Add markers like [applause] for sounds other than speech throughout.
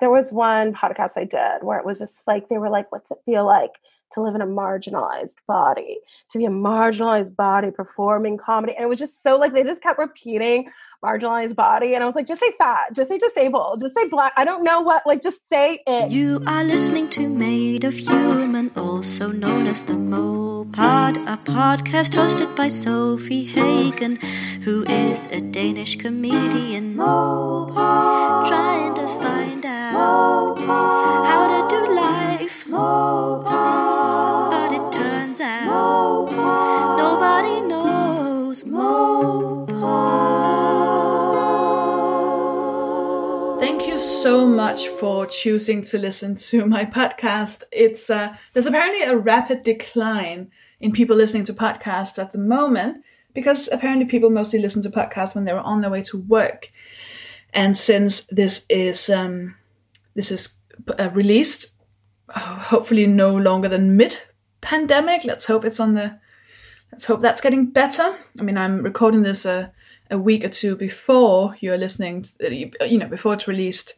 there was one podcast I did where it was just like they were like, "What's it feel like to live in a marginalized body, to be a marginalized body performing comedy?" And it was just so like they just kept repeating marginalized body, and I was like, "Just say fat, just say disabled, just say black. I don't know what. Like, just say it." You are listening to Made of Human, also known as the Mohpod, a podcast hosted by Sofie Hagen, who is a Danish comedian. Mohpod, trying to find how to do life. Mohpod, but it turns out nobody knows Mohpod. Thank you so much for choosing to listen to my podcast. It's uh, there's apparently a rapid decline in people listening to podcasts at the moment because apparently people mostly listen to podcasts when they're on their way to work. And since this is um, this is uh, released, uh, hopefully no longer than mid pandemic. Let's hope it's on the. Let's hope that's getting better. I mean, I'm recording this a, a week or two before you're listening. To, you know, before it's released.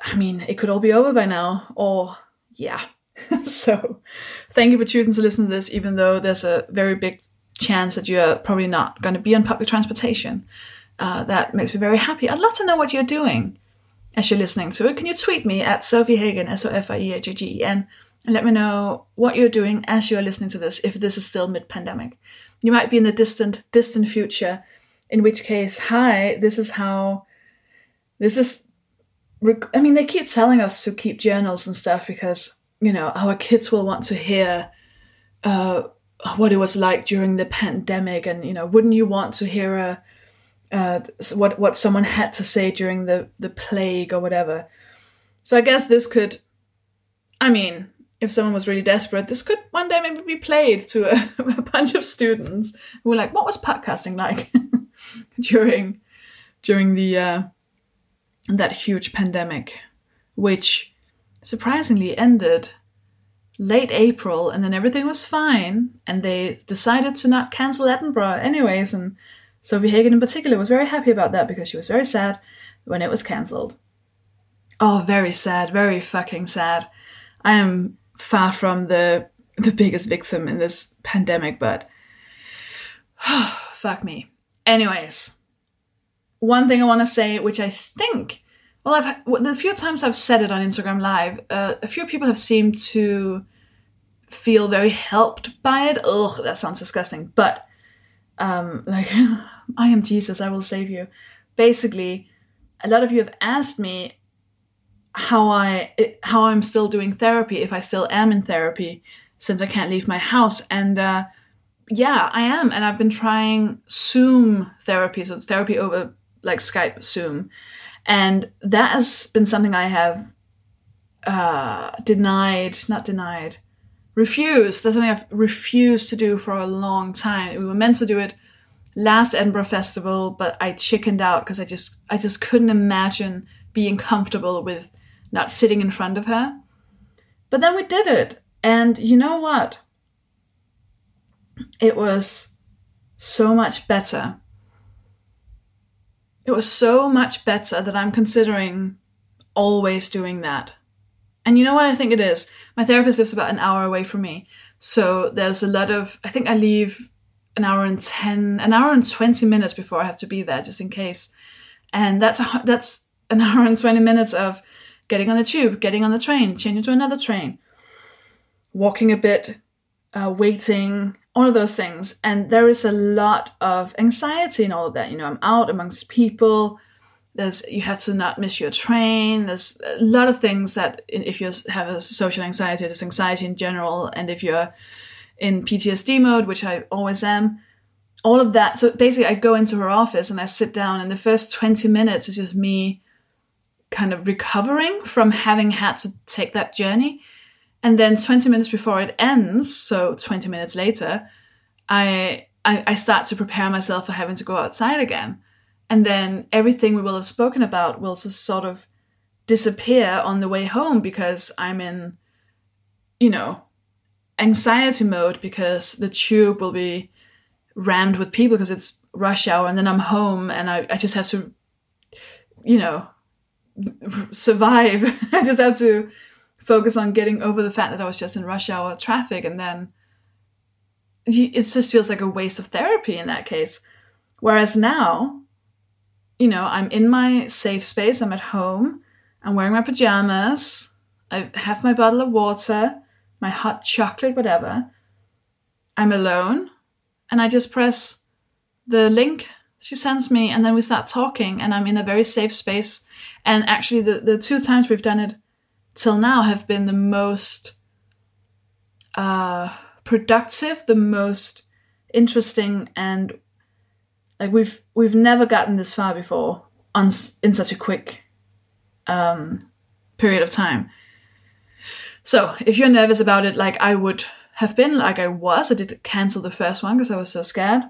I mean, it could all be over by now, or yeah. [laughs] so, thank you for choosing to listen to this, even though there's a very big chance that you're probably not going to be on public transportation. Uh, that makes me very happy. I'd love to know what you're doing as you're listening to it. Can you tweet me at Sofie Hagen, S O F I E H A G E N, and let me know what you're doing as you're listening to this, if this is still mid pandemic. You might be in the distant, distant future, in which case, hi, this is how, this is, I mean, they keep telling us to keep journals and stuff because, you know, our kids will want to hear, uh, what it was like during the pandemic and you know wouldn't you want to hear a uh, what what someone had to say during the the plague or whatever so i guess this could i mean if someone was really desperate this could one day maybe be played to a, [laughs] a bunch of students who were like what was podcasting like [laughs] during during the uh, that huge pandemic which surprisingly ended late April, and then everything was fine, and they decided to not cancel Edinburgh anyways. And Sofie Hagen in particular was very happy about that because she was very sad when it was cancelled. Oh, very sad, very fucking sad. I am far from the the biggest victim in this pandemic, but [sighs] fuck me. Anyways, one thing I want to say, which I think well, I've the few times I've said it on Instagram Live, uh, a few people have seemed to feel very helped by it. Ugh, that sounds disgusting. But um, [laughs] like, I am Jesus, I will save you. Basically, a lot of you have asked me how I how I'm still doing therapy, if I still am in therapy, since I can't leave my house, and uh, yeah, I am, and I've been trying Zoom therapy, so therapy over like Skype, Zoom. And that has been something I have uh, denied, not denied, refused. That's something I've refused to do for a long time. We were meant to do it last Edinburgh Festival, but I chickened out because I just I just couldn't imagine being comfortable with not sitting in front of her. But then we did it, and you know what? It was so much better it was so much better that I'm considering always doing that. And you know what I think it is? My therapist lives about an hour away from me. So there's a lot of, I think I leave an hour and 10, an hour and 20 minutes before I have to be there, just in case. And that's, a, that's an [laughs] hour and 20 minutes of getting on the tube, getting on the train, changing to another train, walking a bit, uh, waiting, all of those things. And there is a lot of anxiety in all of that. You know, I'm out amongst people. There's you have to not miss your train. There's a lot of things that if you have a social anxiety, there's anxiety in general. And if you're in PTSD mode, which I always am, all of that. So basically, I go into her office and I sit down, and the first 20 minutes is just me kind of recovering from having had to take that journey. And then 20 minutes before it ends, so 20 minutes later, I, I, I start to prepare myself for having to go outside again. And then everything we will have spoken about will just sort of disappear on the way home because I'm in, you know, anxiety mode because the tube will be rammed with people because it's rush hour and then I'm home and I, I just have to, you know, survive. [laughs] I just have to focus on getting over the fact that I was just in rush hour traffic, and then it just feels like a waste of therapy in that case. Whereas now, you know, I'm in my safe space. I'm at home. I'm wearing my pajamas. I have my bottle of water, my hot chocolate, whatever. I'm alone, and I just press the link she sends me, and then we start talking, and I'm in a very safe space. And actually, the, the two times we've done it till now have been the most uh, productive, the most interesting, and like we've we've never gotten this far before on in such a quick um, period of time. So if you're nervous about it, like I would have been, like I was, I did cancel the first one because I was so scared.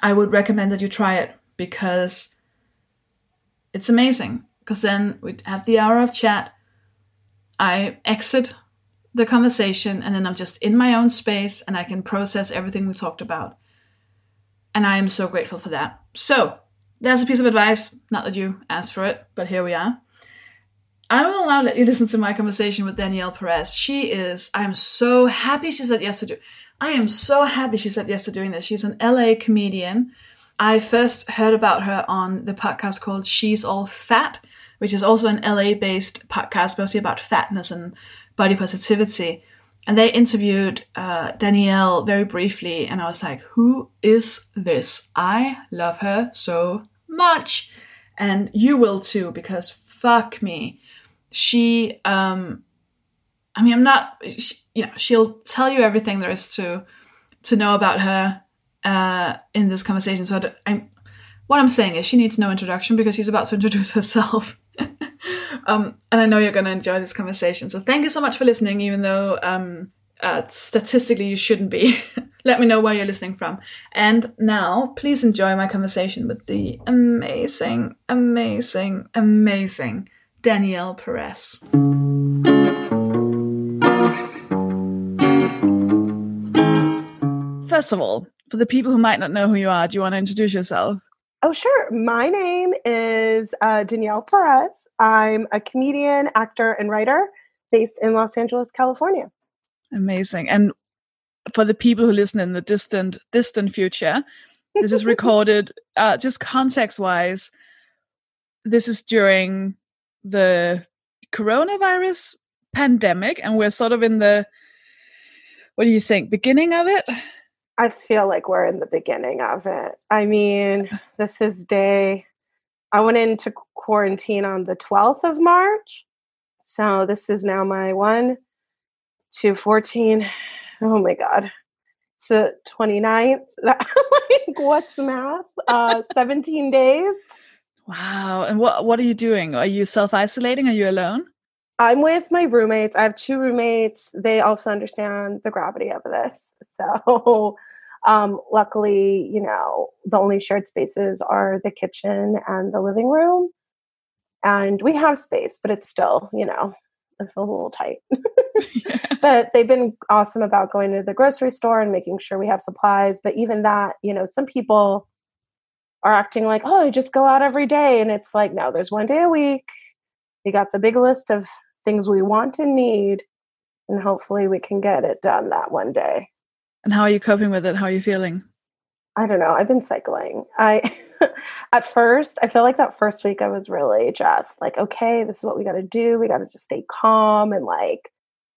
I would recommend that you try it because it's amazing. Because then we have the hour of chat. I exit the conversation and then I'm just in my own space and I can process everything we talked about. And I am so grateful for that. So, that's a piece of advice. Not that you asked for it, but here we are. I will now let you [laughs] listen to my conversation with Danielle Perez. She is, I'm so happy she said yes to do. I am so happy she said yes to doing this. She's an LA comedian. I first heard about her on the podcast called She's All Fat, which is also an LA based podcast, mostly about fatness and body positivity. And they interviewed uh, Danielle very briefly, and I was like, who is this? I love her so much. And you will too, because fuck me. She, um, I mean, I'm not, she, you know, she'll tell you everything there is to to know about her uh, in this conversation. So I'm, what I'm saying is, she needs no introduction because she's about to introduce herself. [laughs] um, and I know you're going to enjoy this conversation. So thank you so much for listening, even though um, uh, statistically you shouldn't be. [laughs] Let me know where you're listening from. And now, please enjoy my conversation with the amazing, amazing, amazing Danielle Perez. first of all, for the people who might not know who you are, do you want to introduce yourself? Oh, sure. My name is uh, Danielle Perez. I'm a comedian, actor, and writer based in Los Angeles, California. Amazing. And for the people who listen in the distant, distant future, this is recorded [laughs] uh, just context wise. This is during the coronavirus pandemic, and we're sort of in the what do you think, beginning of it? I feel like we're in the beginning of it. I mean, [sighs] this is day, I went into quarantine on the 12th of March. So this is now my 1 to 14. Oh my God. It's the 29th. [laughs] like, what's math? Uh, [laughs] 17 days. Wow. And what, what are you doing? Are you self isolating? Are you alone? I'm with my roommates. I have two roommates. They also understand the gravity of this. [laughs] So, um, luckily, you know, the only shared spaces are the kitchen and the living room. And we have space, but it's still, you know, it feels a little tight. [laughs] But they've been awesome about going to the grocery store and making sure we have supplies. But even that, you know, some people are acting like, oh, I just go out every day. And it's like, no, there's one day a week. We got the big list of things we want and need, and hopefully we can get it done that one day. And how are you coping with it? How are you feeling? I don't know. I've been cycling. I [laughs] at first, I feel like that first week I was really just like, okay, this is what we got to do. We got to just stay calm and like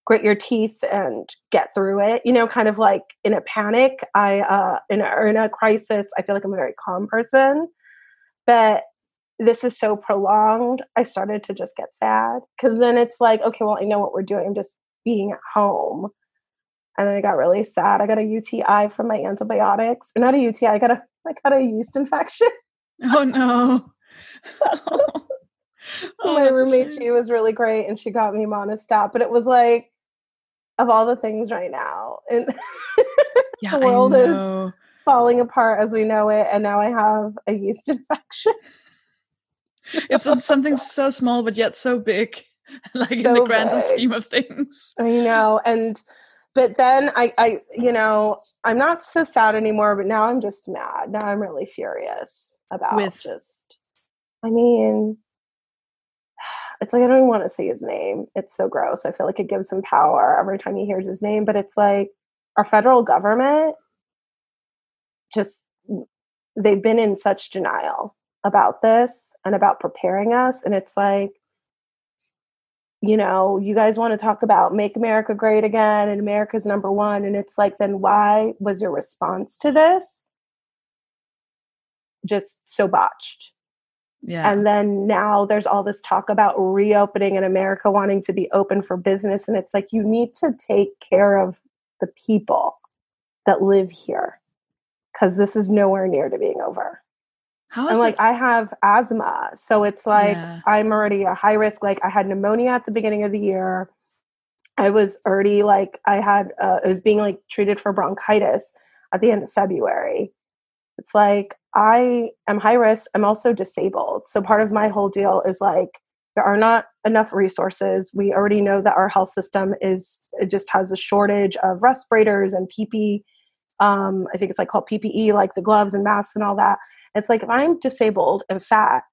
grit your teeth and get through it. You know, kind of like in a panic, I uh in a, in a crisis, I feel like I'm a very calm person. But this is so prolonged, I started to just get sad because then it's like, okay, well, I know what we're doing. I'm just being at home. And I got really sad. I got a UTI from my antibiotics. Or not a UTI, I got a I got a yeast infection. Oh no. [laughs] [laughs] so oh, my roommate, she was really great and she got me Monistat, but it was like of all the things right now. And [laughs] yeah, the world is falling apart as we know it. And now I have a yeast infection it's something so small but yet so big [laughs] like so in the grand big. scheme of things i know and but then I, I you know i'm not so sad anymore but now i'm just mad now i'm really furious about With. just i mean [sighs] it's like I don't even want to say his name. It's so gross. I feel like it gives him power every time he hears his name. But it's like our federal government just they've been in such denial about this and about preparing us. And it's like, you know, you guys want to talk about make America great again and America's number one. And it's like, then why was your response to this just so botched? Yeah. And then now there's all this talk about reopening and America wanting to be open for business. And it's like, you need to take care of the people that live here because this is nowhere near to being over. How and like it? I have asthma. So it's like Yeah. I'm already a high risk. Like I had pneumonia at the beginning of the year. I was already like I had uh, I was being like treated for bronchitis at the end of February. It's like I am high risk. I'm also disabled. So part of my whole deal is like there are not enough resources. We already know that our health system is it just has a shortage of respirators and PP. Um, I think it's like called PPE, like the gloves and masks and all that. It's like if I'm disabled and fat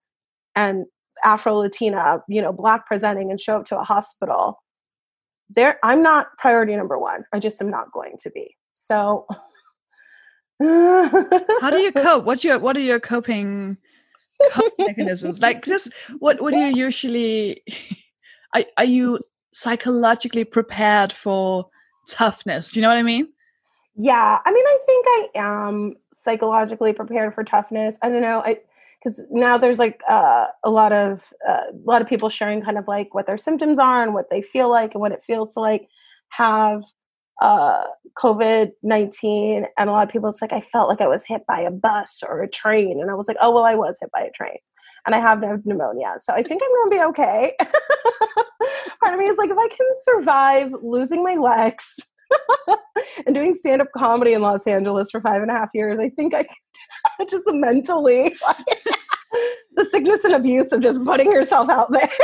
and Afro Latina, you know, black presenting and show up to a hospital, there I'm not priority number one. I just am not going to be. So [laughs] How do you cope? What's your what are your coping coping [laughs] mechanisms? Like just what what do you usually [laughs] are, are you psychologically prepared for toughness? Do you know what I mean? Yeah, I mean, I think I am psychologically prepared for toughness. I don't know, I because now there's like uh, a lot of uh, a lot of people sharing kind of like what their symptoms are and what they feel like and what it feels to like have uh, COVID nineteen. And a lot of people, it's like I felt like I was hit by a bus or a train, and I was like, oh well, I was hit by a train, and I have pneumonia, so I think I'm gonna be okay. [laughs] Part of me is like, if I can survive losing my legs and doing stand up comedy in Los Angeles for five and a half years, I think I can do that [laughs] just mentally. [laughs] the sickness and abuse of just putting yourself out there. [laughs]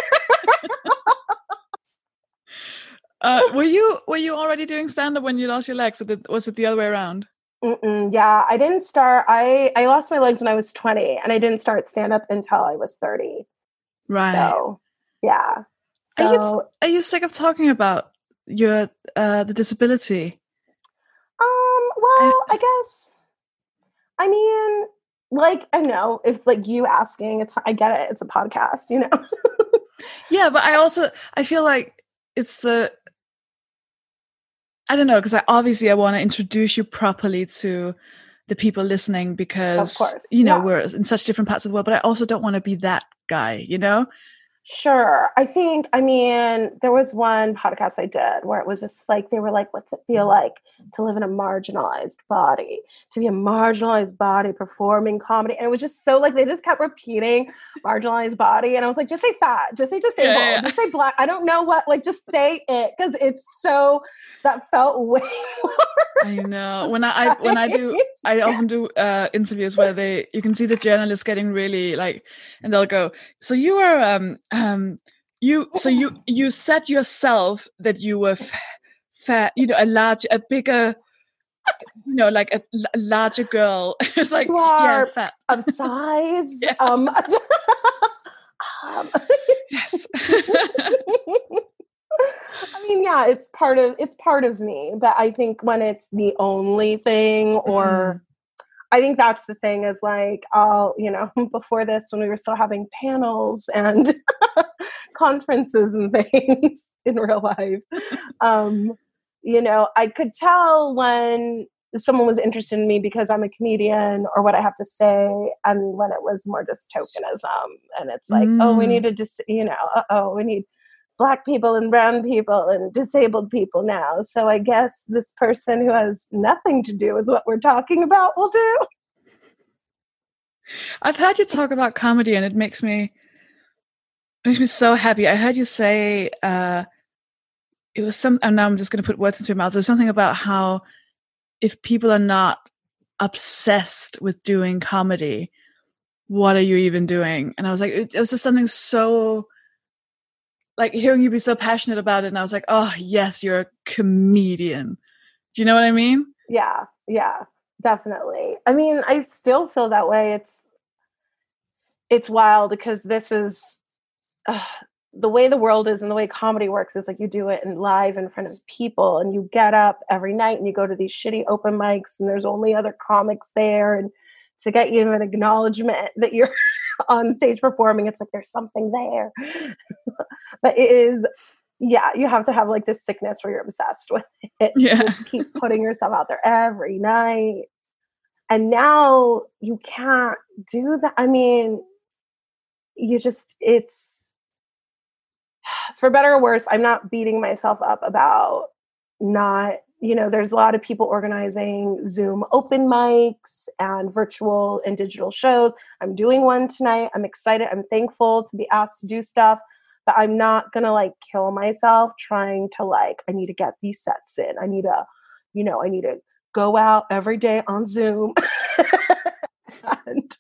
Uh, were you were you already doing stand up when you lost your legs? Or was it the other way around? Mm-mm, yeah, I didn't start. I I lost my legs when I was twenty, and I didn't start stand up until I was thirty. Right. So yeah. So are you are you sick of talking about your uh, the disability? Um, well, I guess. I mean, like, I know if like you asking, it's I get it. It's a podcast, you know. Yeah, but I also I feel like it's the I don't know because I obviously I want to introduce you properly to the people listening because course, you know yeah. we're in such different parts of the world, but I also don't want to be that guy, you know? Sure. I think, I mean, there was one podcast I did where it was just like, they were like, what's it feel like to live in a marginalized body, to be a marginalized body performing comedy? And it was just so like, they just kept repeating marginalized body. And I was like, just say fat, just say disabled, yeah, yeah. just say black. I don't know what, like, just say it because it's so, that felt way more. I know [laughs] when I, I when I do I often do uh, interviews where they you can see the journalist getting really like, and they'll go, "So you are um um you so you you said yourself that you were fat, you know, a large, a bigger, you know, like a larger girl." [laughs] it's like You yeah, are- fat. of size. [laughs] Yeah. Um, [laughs] um, Yes. I mean, yeah, it's part of it's part of me, but I think when it's the only thing, or I think that's the thing is like, I'll you know, [laughs] before this when we were still having panels and [laughs] conferences and [laughs] things in real life, um, you know, I could tell when someone was interested in me because I'm a comedian or what I have to say, and when it was more just tokenism, and it's like, oh, we Mm. need to just, you know, uh oh, we need black people and brown people and disabled people now. So I guess this person who has nothing to do with what we're talking about will do. I've heard you talk about comedy, and it makes me it makes me so happy. I heard you say uh, it was some, and now I'm just going to put words into your mouth. There's something about how if people are not obsessed with doing comedy, what are you even doing? And I was like, it, it was just something so like hearing you be so passionate about it, and I was like, oh yes, you're a comedian. Do you know what I mean? Yeah, yeah, definitely. I mean, I still feel that way. It's it's wild because this is uh, the way the world is and the way comedy works is like you do it in live in front of people and you get up every night and you go to these shitty open mics and there's only other comics there and to get you an acknowledgement that you're [laughs] on stage performing it's like there's something there. [laughs] But it is yeah you have to have like this sickness where you're obsessed with it. [laughs] Yeah. just keep putting yourself out there every night. And now you can't do that i mean you just it's [sighs] for better or worse i'm not beating myself up about not you know there's a lot of people organizing zoom open mics and virtual and digital shows. I'm doing one tonight. I'm excited. I'm thankful to be asked to do stuff but i'm not gonna like kill myself trying to like i need to get these sets in. I need to you know i need to go out every day on zoom [laughs] and,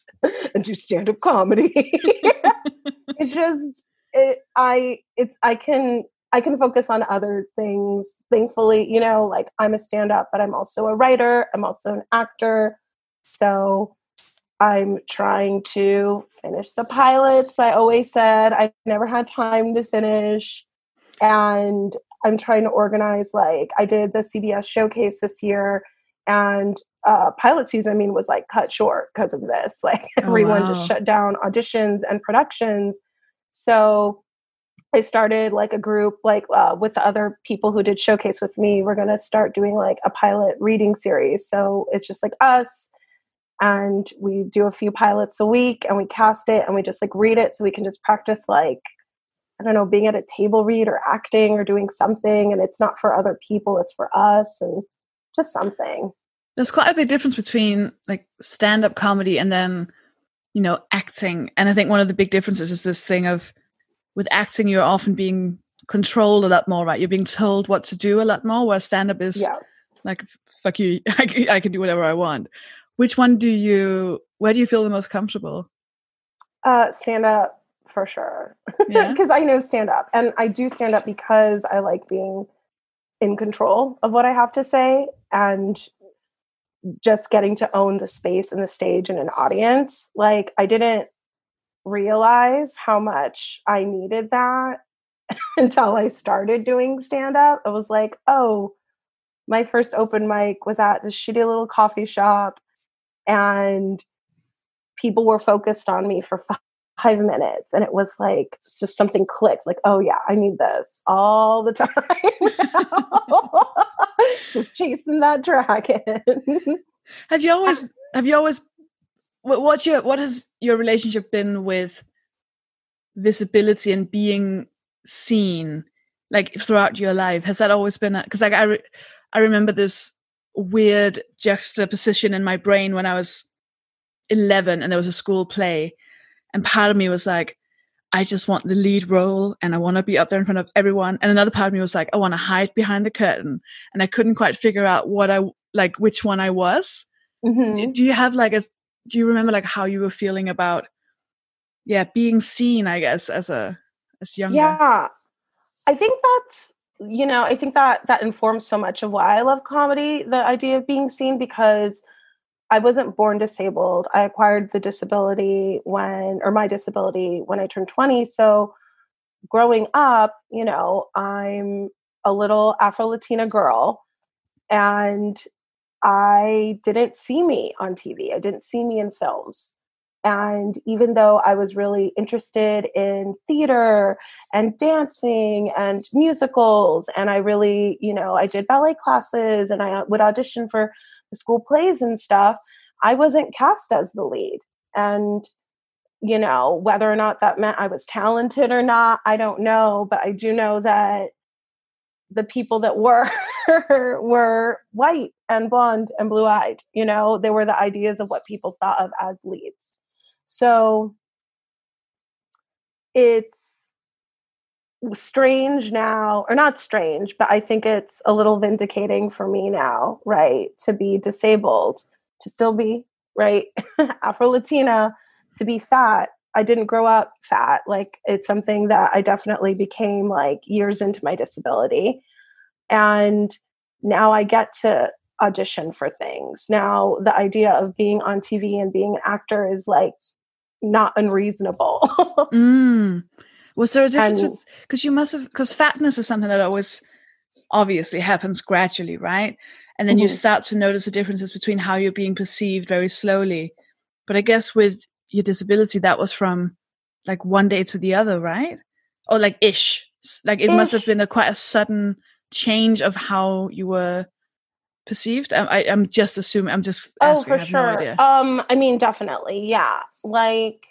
and do stand-up comedy. [laughs] It's just it, i it's i can i can focus on other things thankfully you know like i'm a stand-up but i'm also a writer i'm also an actor so i'm trying to finish the pilots i always said i never had time to finish and i'm trying to organize like i did the cbs showcase this year and uh, pilot season, I mean, was like cut short because of this. [laughs] Like Oh, everyone wow. just shut down auditions and productions. So I started like a group, like uh, with the other people who did showcase with me. We're gonna start doing like a pilot reading series. So it's just like us, and we do a few pilots a week, and we cast it, and we just like read it, so we can just practice like I don't know, being at a table read or acting or doing something, and it's not for other people; it's for us, and just something. There's quite a big difference between like stand up comedy and then, you know, acting. And I think one of the big differences is this thing of with acting, you're often being controlled a lot more, right? You're being told what to do a lot more, where stand up is Yeah. like, fuck you, [laughs] I can, do whatever I want. Which one do you, where do you feel the most comfortable? Uh, stand up for sure. Yeah. [laughs] Because I know stand up. And I do stand up because I like being in control of what I have to say and just getting to own the space and the stage and an audience. Like, I didn't realize how much I needed that [laughs] until I started doing stand up. I was like, oh, my first open mic was at this shitty little coffee shop and people were focused on me for fi- [laughs] five minutes and it was like it's just something clicked like oh yeah i need this all the [laughs] time just chasing that dragon Have you always, have you always, what's your, what has your relationship been with visibility and being seen like throughout your life? Has that always been, because like I, re- I remember this weird juxtaposition in my brain when I was 11 and there was a school play and part of me was like, I just want the lead role and I want to be up there in front of everyone. And another part of me was like, I want to hide behind the curtain. And I couldn't quite figure out what I like, which one I was. Mhm. Do, do you have like a, do you remember like how you were feeling about, yeah, being seen, I guess, as a, as younger? yeah. I think that's you know i think that that informs so much of why i love comedy the idea of being seen because i wasn't born disabled. I acquired the disability when or my disability when i turned 20 so growing up you know i'm a little afro latina girl and i didn't see me on tv i didn't see me in films and even though I was really interested in theater and dancing and musicals, and I really, you know, I did ballet classes and I would audition for the school plays and stuff, I wasn't cast as the lead. And, you know, whether or not that meant I was talented or not, I don't know. But I do know that the people that were [laughs] were white and blonde and blue eyed. You know, they were the ideas of what people thought of as leads. So it's strange now, or not strange, but I think it's a little vindicating for me now, right? To be disabled, to still be, right? [laughs] Afro Latina, to be fat. I didn't grow up fat. Like it's something that I definitely became like years into my disability. And now I get to audition for things. Now the idea of being on TV and being an actor is like not unreasonable. [laughs] Mm. Was there a difference because you must have because fatness is something that always obviously happens gradually, right? And then you Mhm. start to notice the differences between how you're being perceived very slowly. But I guess with your disability, that was from like one day to the other, right? Or like ish. Like it must have been a quite a sudden change of how you were perceived. I, I, I'm just assuming. I'm just Oh, asking. for I sure. no idea. Um, I mean, definitely, yeah. Like,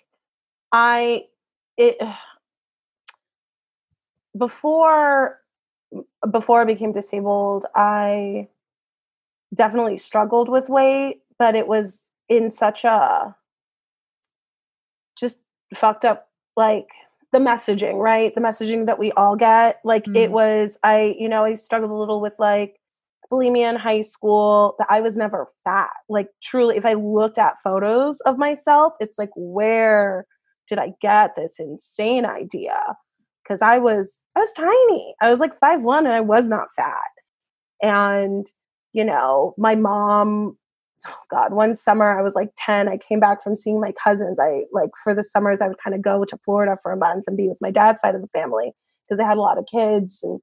I it [sighs] before before I became disabled, I definitely struggled with weight, but it was in such a fucked up like the messaging, right? The messaging that we all get. Like it Mm. was I, you know, I struggled a little with like bulimia in high school, that I was never fat. Like truly, if I looked at photos of myself, it's like where did I get this insane idea? Because I was I was tiny. I was like five one and I was not fat. And, you know, my mom oh God, one summer I was like 10. I came back from seeing my cousins. I like for the summers I would kind of go to Florida for a month and be with my dad's side of the family because they had a lot of kids and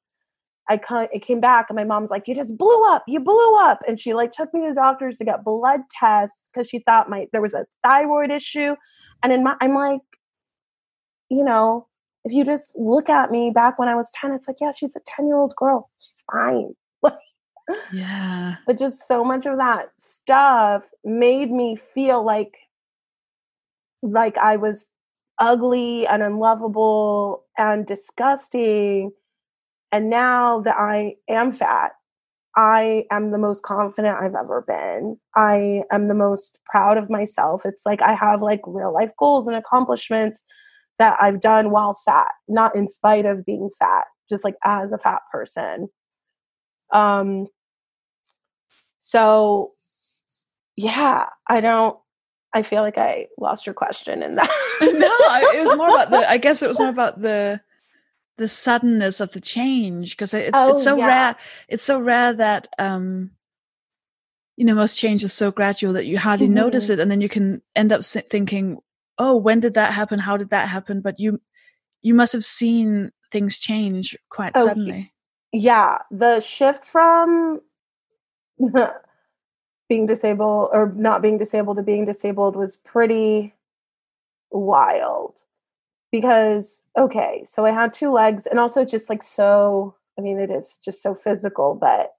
I ca- I came back and my mom's like, "You just blew up. You blew up." And she like took me to doctors to get blood tests because she thought my there was a thyroid issue. And in my, I'm like, you know, if you just look at me back when I was 10, it's like, yeah, she's a 10 year old girl. She's fine. Yeah. but just so much of that stuff made me feel like like I was ugly and unlovable and disgusting. And now that I am fat, I am the most confident I've ever been. I am the most proud of myself. It's like I have like real life goals and accomplishments that I've done while fat, not in spite of being fat, just like as a fat person. Um so yeah, I don't I feel like I lost your question in that. no, I- it was more about the. I guess it was more about the the suddenness of the change because it's Oh, it's so yeah. rare. It's so rare that um, you know, most change is so gradual that you hardly notice Mhm. it, and then you can end up thinking, "Oh, when did that happen? How did that happen?" But you you must have seen things change quite Oh, suddenly. yeah, the shift from [laughs] being disabled or not being disabled to being disabled was pretty wild. Because okay so i had two legs and also just like so i mean it is just so physical but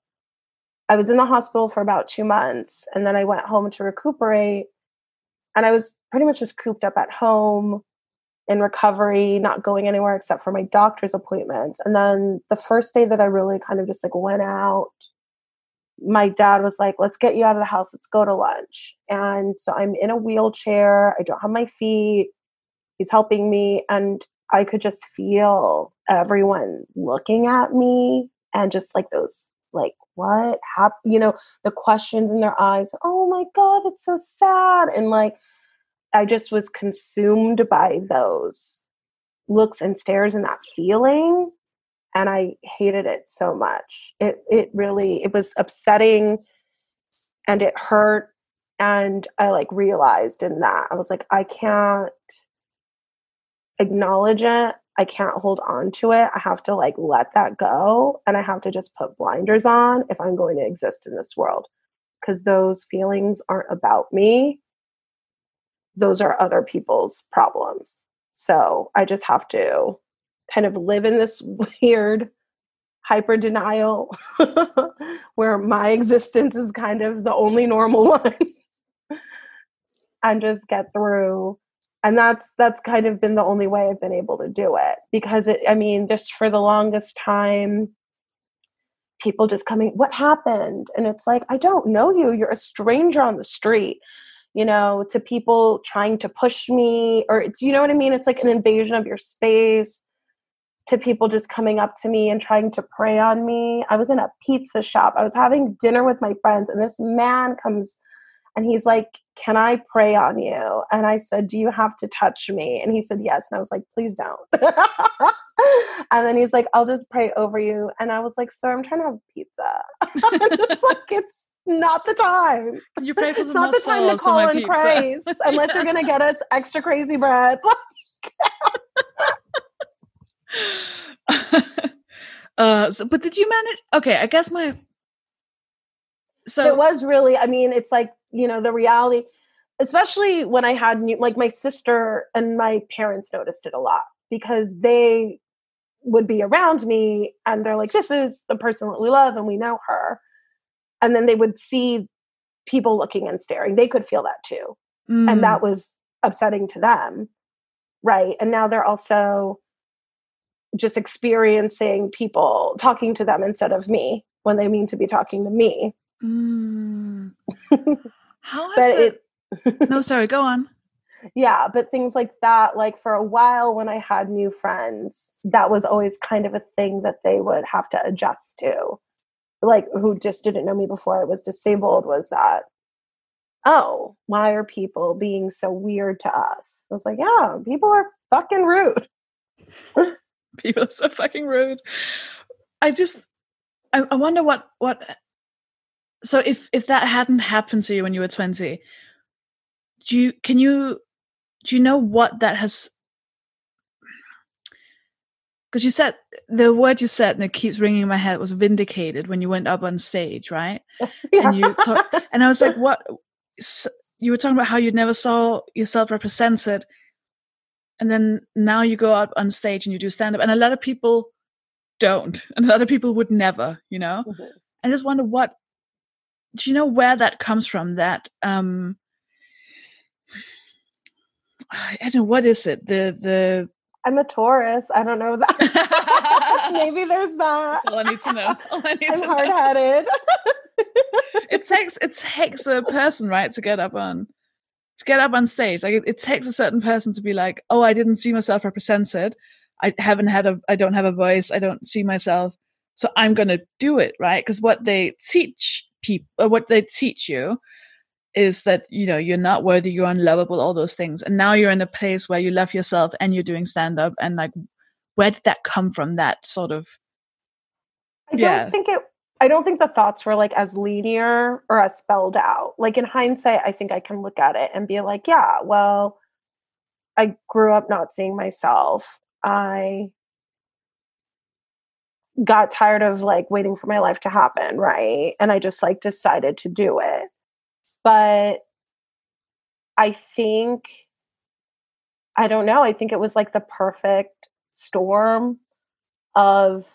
i was in the hospital for about two months and then i went home to recuperate and i was pretty much just cooped up at home in recovery not going anywhere except for my doctor's appointments and then the first day that i really kind of just like went out my dad was like, let's get you out of the house. Let's go to lunch. And so I'm in a wheelchair. I don't have my feet. He's helping me. And I could just feel everyone looking at me and just like those, like, what happened? You know, the questions in their eyes. Oh my God, it's so sad. And like, I just was consumed by those looks and stares and that feeling and I hated it so much. It it really it was upsetting and it hurt and I like realized in that I was like I can't acknowledge it. I can't hold on to it. I have to like let that go and I have to just put blinders on if I'm going to exist in this world because those feelings aren't about me. Those are other people's problems. So I just have to kind of live in this [laughs] weird hyper denial [laughs] where my existence is kind of the only normal [laughs] one and just get through. And that's that's kind of been the only way I've been able to do it because it I mean just for the longest time people just coming what happened? And it's like I don't know you. You're a stranger on the street you know to people trying to push me or it's you know what I mean? It's like an invasion of your space to people just coming up to me and trying to prey on me. I was in a pizza shop. I was having dinner with my friends, and this man comes and he's like, Can I pray on you? And I said, Do you have to touch me? And he said, Yes. And I was like, Please don't. [laughs] and then he's like, I'll just pray over you. And I was like, Sir, I'm trying to have pizza. [laughs] it's like, it's not the time. You pray for It's not the time to call in pizza? praise unless you're going to get us extra crazy bread. [laughs] [laughs] uh, so, but did you manage? Okay, I guess my. So it was really, I mean, it's like, you know, the reality, especially when I had new, like my sister and my parents noticed it a lot because they would be around me and they're like, this is the person that we love and we know her. And then they would see people looking and staring. They could feel that too. mm, And that was upsetting to them. Right. And now they're also just experiencing people talking to them instead of me when they mean to be talking to me. mm. [laughs] How has it? it, No, sorry. Go on. yeah, but things like that, like for a while when I had new friends, that was always kind of a thing that they would have to adjust to. Like who just didn't know me before I was disabled was that, oh, why are people being so weird to us? I was like, yeah, people are fucking rude. [laughs] [laughs] People are so fucking rude. I just, I, I wonder what what. So if if that hadn't happened to you when you were twenty, do you can you do you know what that has? Because you said the word you said and it keeps ringing in my head was vindicated when you went up on stage, right? [laughs] and you talk, and I was like, what? s- You were talking about how you never saw yourself represented, and then now you go out on stage and you do stand up, and a lot of people don't, [laughs] and a lot of people would never, you know. Mhm. I just wonder what do you know where that comes from? That um, I don't know what is it. The the I'm a Taurus. I don't know that. [laughs] Maybe there's that. that's all I need to know. Need I'm to hard headed. it takes it takes a person right to get up on to get up on stage like it, it takes a certain person to be like oh i didn't see myself represented. I haven't had a i don't have a voice. I don't see myself. So i'm going to do it right? Because what they teach people uh, what they teach you is that you know you're not worthy you're unlovable all those things. And now you're in a place where you love yourself and you're doing stand up and like where did that come from that sort of I don't think it I don't think the thoughts were like as linear or as spelled out. Like in hindsight, I think I can look at it and be like, yeah, well, I grew up not seeing myself. I got tired of like waiting for my life to happen, right? And I just like decided to do it. But I think I don't know, I think it was like the perfect storm of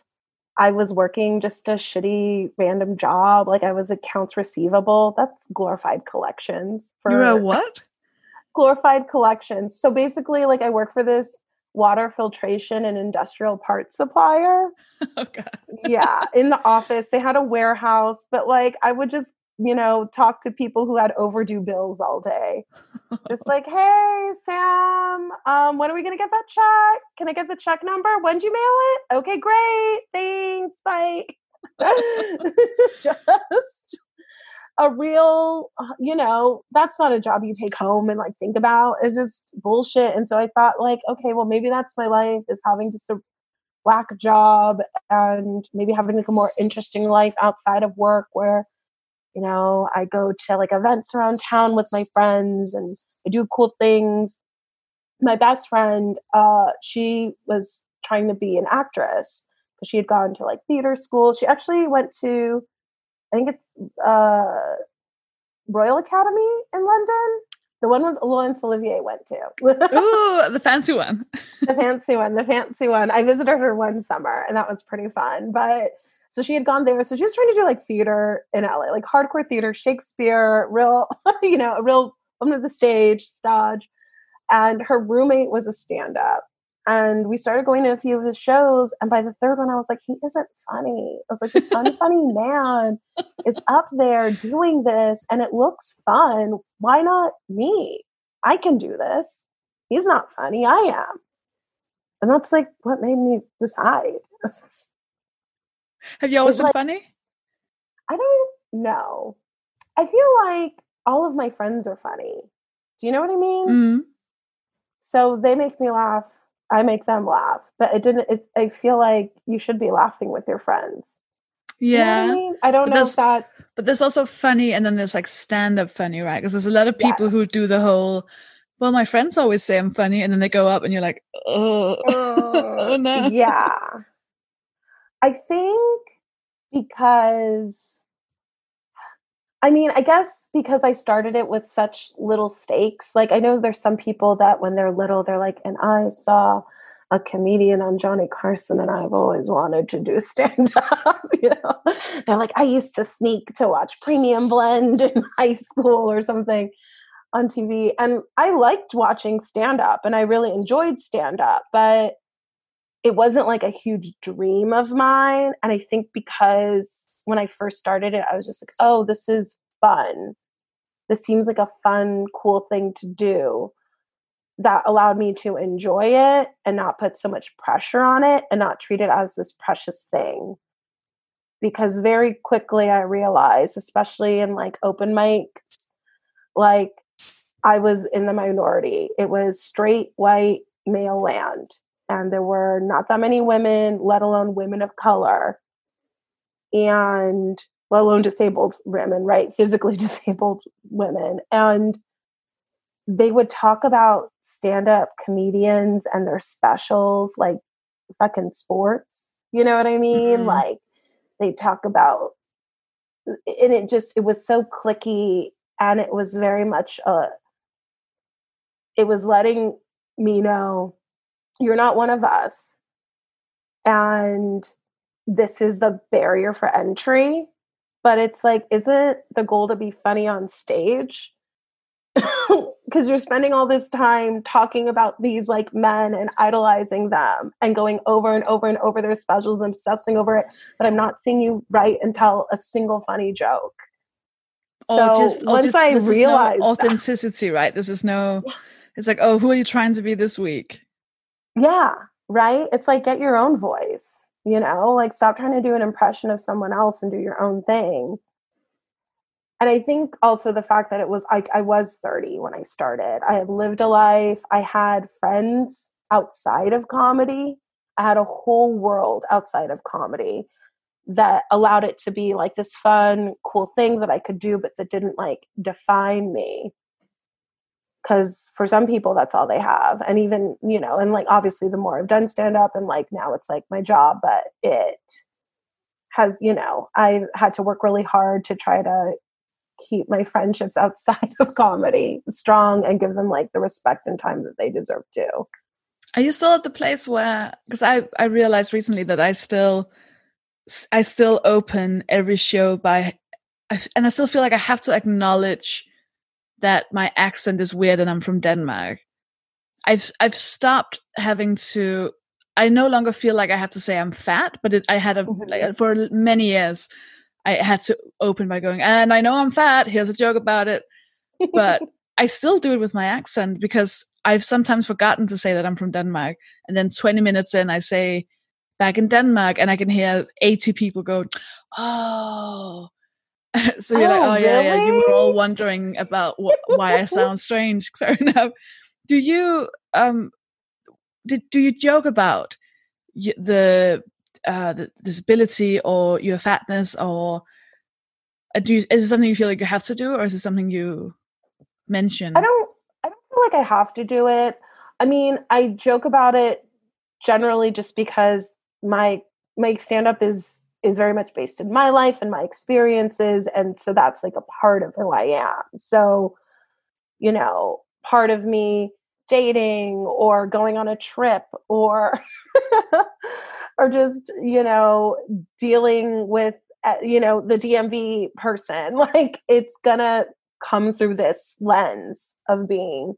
I was working just a shitty random job. Like I was accounts receivable. That's glorified collections for you're a what glorified collections. So basically, like I work for this water filtration and industrial parts supplier. [laughs] oh god Yeah, in the office, they had a warehouse, but like I would just, you know, talk to people who had overdue bills all day. Just [laughs] like, hey, Sam, um, when are we gonna get that check? Can I get the check number? When'd you mail it? Okay, great. Thanks. Bye. [laughs] just a real, uh, you know, that's not a job you take home and like think about. It's just bullshit. And so I thought, like, okay, well, maybe that's my life is having just a whack job and maybe having like a more interesting life outside of work where you know i go to like events around town with my friends and i do cool things my best friend uh she was trying to be an actress because she had gone to like theater school she actually went to i think it's uh royal academy in london the one with Laurence Olivier went to. Ooh, the [laughs] fancy one. the fancy one, the fancy one. I visited her one summer and that was pretty fun. But so she had gone there. So she was trying to do like theater in LA, like hardcore theater, Shakespeare, real, [laughs] you know, a real woman of the stage, stage. And her roommate was a stand up. And we started going to a few of his shows. And by the third one, I was like, he isn't funny. I was like, this [laughs] unfunny man is up there doing this and it looks fun. Why not me? I can do this. He's not funny. I am. And that's like what made me decide. [laughs] Have you always been like- funny? I don't know. I feel like all of my friends are funny. Do you know what I mean? Mm. So they make me laugh. I make them laugh. But it didn't, it, I feel like you should be laughing with your friends. Do you know Yeah. I mean? I don't But know if that, But there's also funny, and then there's like stand up funny, right? Because there's a lot of people who do the whole Well, my friends always say I'm funny, and then they go up, and you're like, oh, oh [laughs] [laughs] no. Yeah. I think because I mean, I guess because I started it with such little stakes. Like I know there's some people that when they're little, they're like, and I saw a comedian on Johnny Carson and I've always wanted to do [laughs] stand up. [laughs] you know, they're like, I used to sneak to watch Premium Blend in [laughs] high school or something on TV. And I liked watching stand up and I really enjoyed stand up, but it wasn't like a huge dream of mine. And I think because when I first started it, I was just like, oh, this is fun. This seems like a fun, cool thing to do that allowed me to enjoy it and not put so much pressure on it and not treat it as this precious thing. Because very quickly I realized, especially in like open mics, like I was in the minority. It was straight white male land. And there were not that many women, let alone women of color and let alone disabled women, right? Physically [laughs] disabled women. And they would talk about stand up comedians and their specials like fucking sports. You know what I mean? Mm-hmm. Like they talk about, and it just, it was so clicky and it was very much a, it was letting me know you're not one of us. And this is the barrier for entry. But it's like, isn't the goal to be funny on stage? [laughs] Because you're spending all this time talking about these like men and idolizing them and going over and over and over their specials and obsessing over it. But I'm not seeing you write and tell a single funny joke. So oh, just, oh, once just, I realized no authenticity, that, right? This is no, it's like, oh, who are you trying to be this week? Yeah, right. It's like get your own voice you know? Like stop trying to do an impression of someone else and do your own thing. And i think also the fact that it was like i was 30 when i started. I had lived a life i had friends outside of comedy. I had a whole world outside of comedy that allowed it to be like this fun cool thing that i could do but that didn't like define me because for some people that's all they have. And even you know and like obviously the more i've done stand up and like now it's like my job but it has you know i had to work really hard to try to keep my friendships [laughs] outside of comedy strong and give them like the respect and time that they deserve to. Are you still at the place where because i i realized recently that i still i still open every show by and i still feel like i have to acknowledge that my accent is weird and I'm from Denmark. I've I've stopped having to. I no longer feel like I have to say I'm fat, but it, I had a mm-hmm. like, for many years. I had to open by going, and I know I'm fat. Here's a joke about it, but [laughs] I still do it with my accent because I've sometimes forgotten to say that I'm from Denmark, and then 20 minutes in, I say back in Denmark, and I can hear 80 people go, "Oh, [laughs] so you're oh, like, oh yeah, really? yeah. You were all wondering about what, why I [laughs] sound strange. [laughs] Fair enough. Do you um, did do you joke about the uh, the disability or your fatness or uh, do you, is it something you feel like you have to do or is it something you mention? I don't. I don't feel like I have to do it. I mean, I joke about it generally just because my my stand up is is very much based in my life and my experiences and so that's like a part of who i am. So you know part of me dating or going on a trip or [laughs] or just you know dealing with uh, you know the dmv person [laughs] like it's gonna come through this lens of being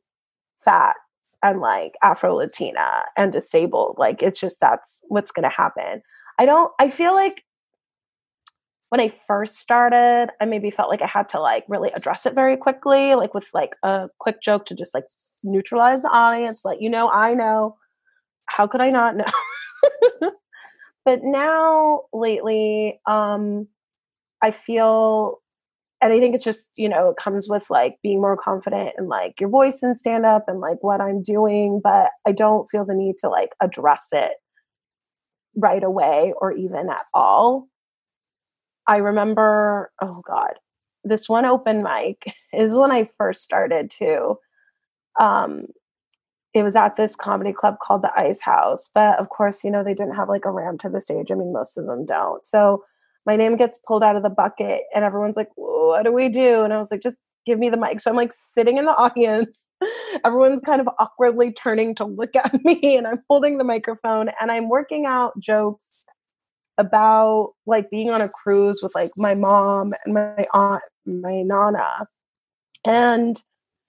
fat and like afro latina and disabled like it's just that's what's gonna happen. I don't i feel like when I first started, I maybe felt like I had to like really address it very quickly, like with like a quick joke to just like neutralize the audience, let you know I know. How could I not know? [laughs] but now lately, um, I feel and I think it's just, you know, it comes with like being more confident in like your voice and stand up and like what I'm doing, but I don't feel the need to like address it right away or even at all I remember, oh God, this one open mic [laughs] is when I first started too. um, it was at this comedy club called the Ice House. But of course, you know, they didn't have like a ramp to the stage. I mean, most of them don't. So my name gets pulled out of the bucket and everyone's like, what do we do? And I was like, just give me the mic. So I'm like sitting in the [laughs] audience. Everyone's kind of awkwardly turning to look at [laughs] me and I'm holding the microphone and I'm working out jokes about like being on a cruise with like my mom and my aunt, my nana. And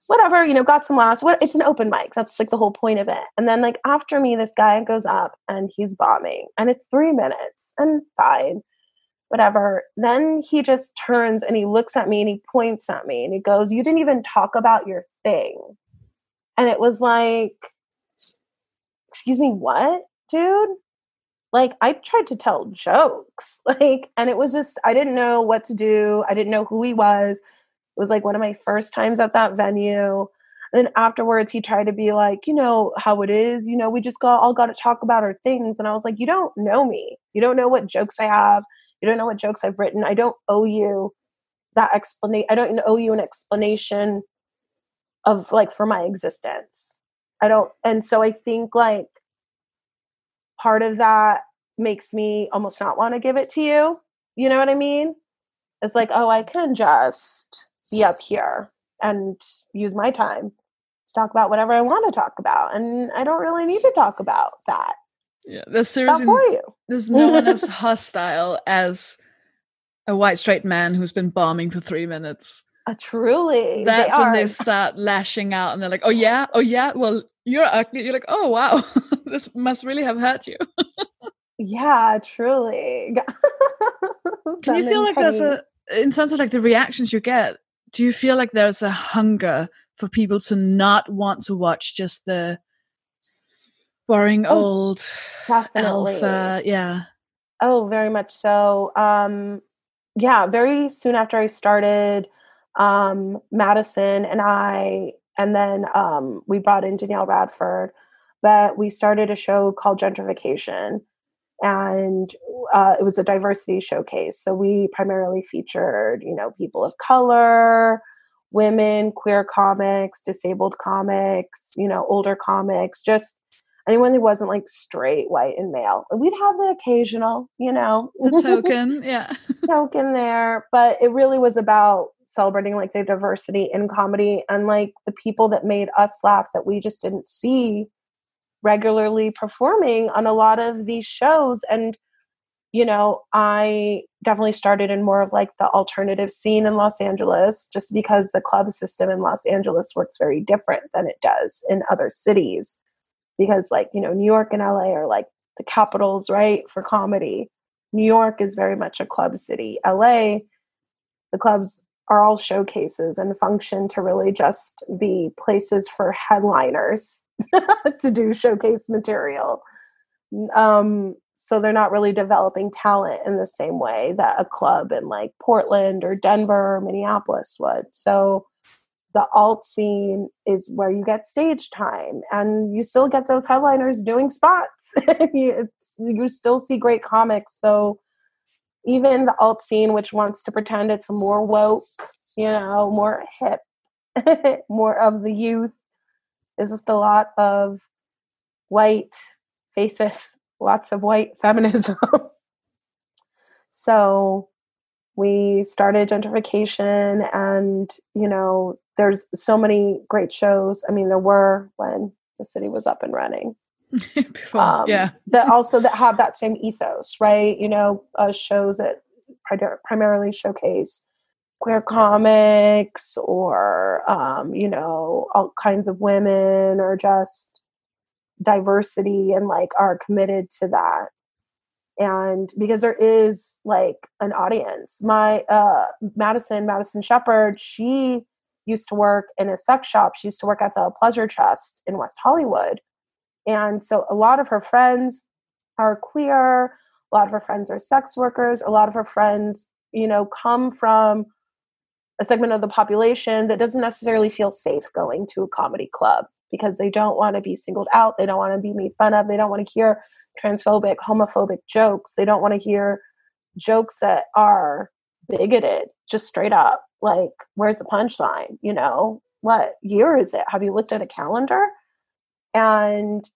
whatever, you know, got some laughs. What it's an open mic. That's like the whole point of it. And then like after me, this guy goes up and he's bombing. And it's three minutes and fine whatever. Then he just turns and he looks at me and he points at me and he goes, You didn't even talk about your thing. And it was like, Excuse me, what, dude? Like, I tried to tell jokes. [laughs] Like, and it was just, I didn't know what to do. I didn't know who he was. It was like one of my first times at that venue. And then afterwards, he tried to be like, you know, how it is. You know, we just got all got to talk about our things. And I was like, you don't know me. You don't know what jokes I have. You don't know what jokes I've written. I don't owe you that explanation. I don't owe you an explanation of like for my existence. I don't. And so I think like part of that makes me almost not want to give it to you. You know what I mean? It's like, oh, I can just be up here and use my time to talk about whatever I want to talk about. And I don't really need to talk about that. Yeah, there's seriously for you. there's [laughs] no one as hostile as a white straight man who's been bombing for three minutes. Uh, truly, That's they when are. they start lashing out and they're like, "Oh yeah, oh yeah, well you're ugly." You're like, "Oh wow, [laughs] this must really have hurt you." [laughs] yeah, truly. [laughs] Can you feel like there's a in terms of like the reactions you get? Do you feel like there's a hunger for people to not want to watch just the boring Oh, old definitely alpha? Yeah. Oh, very much so. Um, yeah, very soon after I started, um, Madison and I, and then um, we brought in Danielle Radford, but we started a show called Gentrification. And uh, it was a diversity showcase. So we primarily featured, you know, people of color, women, queer comics, disabled comics, you know, older comics, just anyone who wasn't like straight white and male. We'd have the occasional, you know, The [laughs] token, yeah. token there, but it really was about celebrating like the diversity in comedy and like the people that made us laugh that we just didn't see regularly performing on a lot of these shows and you know i definitely started in more of like the alternative scene in los angeles just because the club system in los angeles works very different than it does in other cities because like you know new york and la are like the capitals right for comedy. New york is very much a club city. La the clubs are all showcases and function to really just be places for headliners [laughs] to do showcase material. Um so they're not really developing talent in the same way that a club in like portland or denver or minneapolis would. So the alt scene is where you get stage time and you still get those headliners doing spots. [laughs] You, still see great comics. So even the alt scene which wants to pretend it's more woke you know more hip [laughs] more of the youth is just a lot of white faces lots of white [laughs] feminism. So we started gentrification and you know there's so many great shows. I mean there were when the city was up and running [laughs] Before, um, yeah. that also that have that same ethos right? You know uh, shows that pri- primarily showcase queer comics or um, you know all kinds of women or just diversity and like are committed to that. And because there is like an audience. My uh madison madison shepard she used to work in a sex shop. She used to work at the pleasure chest in west hollywood and so a lot of her friends are queer a lot of her friends are sex workers a lot of her friends you know come from a segment of the population that doesn't necessarily feel safe going to a comedy club because they don't want to be singled out they don't want to be made fun of they don't want to hear transphobic homophobic jokes they don't want to hear jokes that are bigoted just straight up like where's the punchline you know what year is it? Have you looked at a calendar? And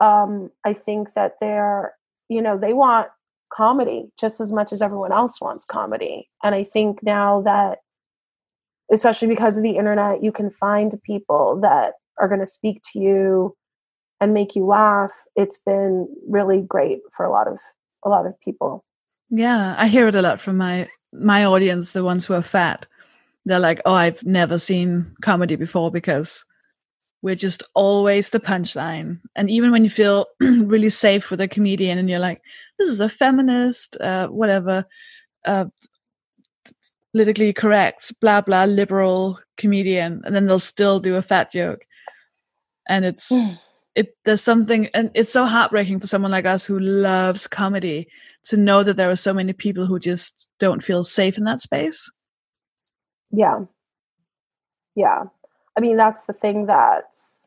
um, I think that they're, you know, they want comedy just as much as everyone else wants comedy. And I think now that, especially because of the internet, you can find people that are going to speak to you and make you laugh. It's been really great for a lot of a lot of people. Yeah, I hear it a lot from my my audience, the ones who are fat. They're like, "Oh, I've never seen comedy before because we're just always the punchline." And even when you feel [clears throat] really safe with a comedian, and you're like, "This is a feminist, uh, whatever, uh, politically correct, blah blah, liberal comedian," and then they'll still do a fat joke, and it's. It, there's something and it's so heartbreaking for someone like us who loves comedy to know that there are so many people who just don't feel safe in that space. Yeah. Yeah. I mean, that's the thing that's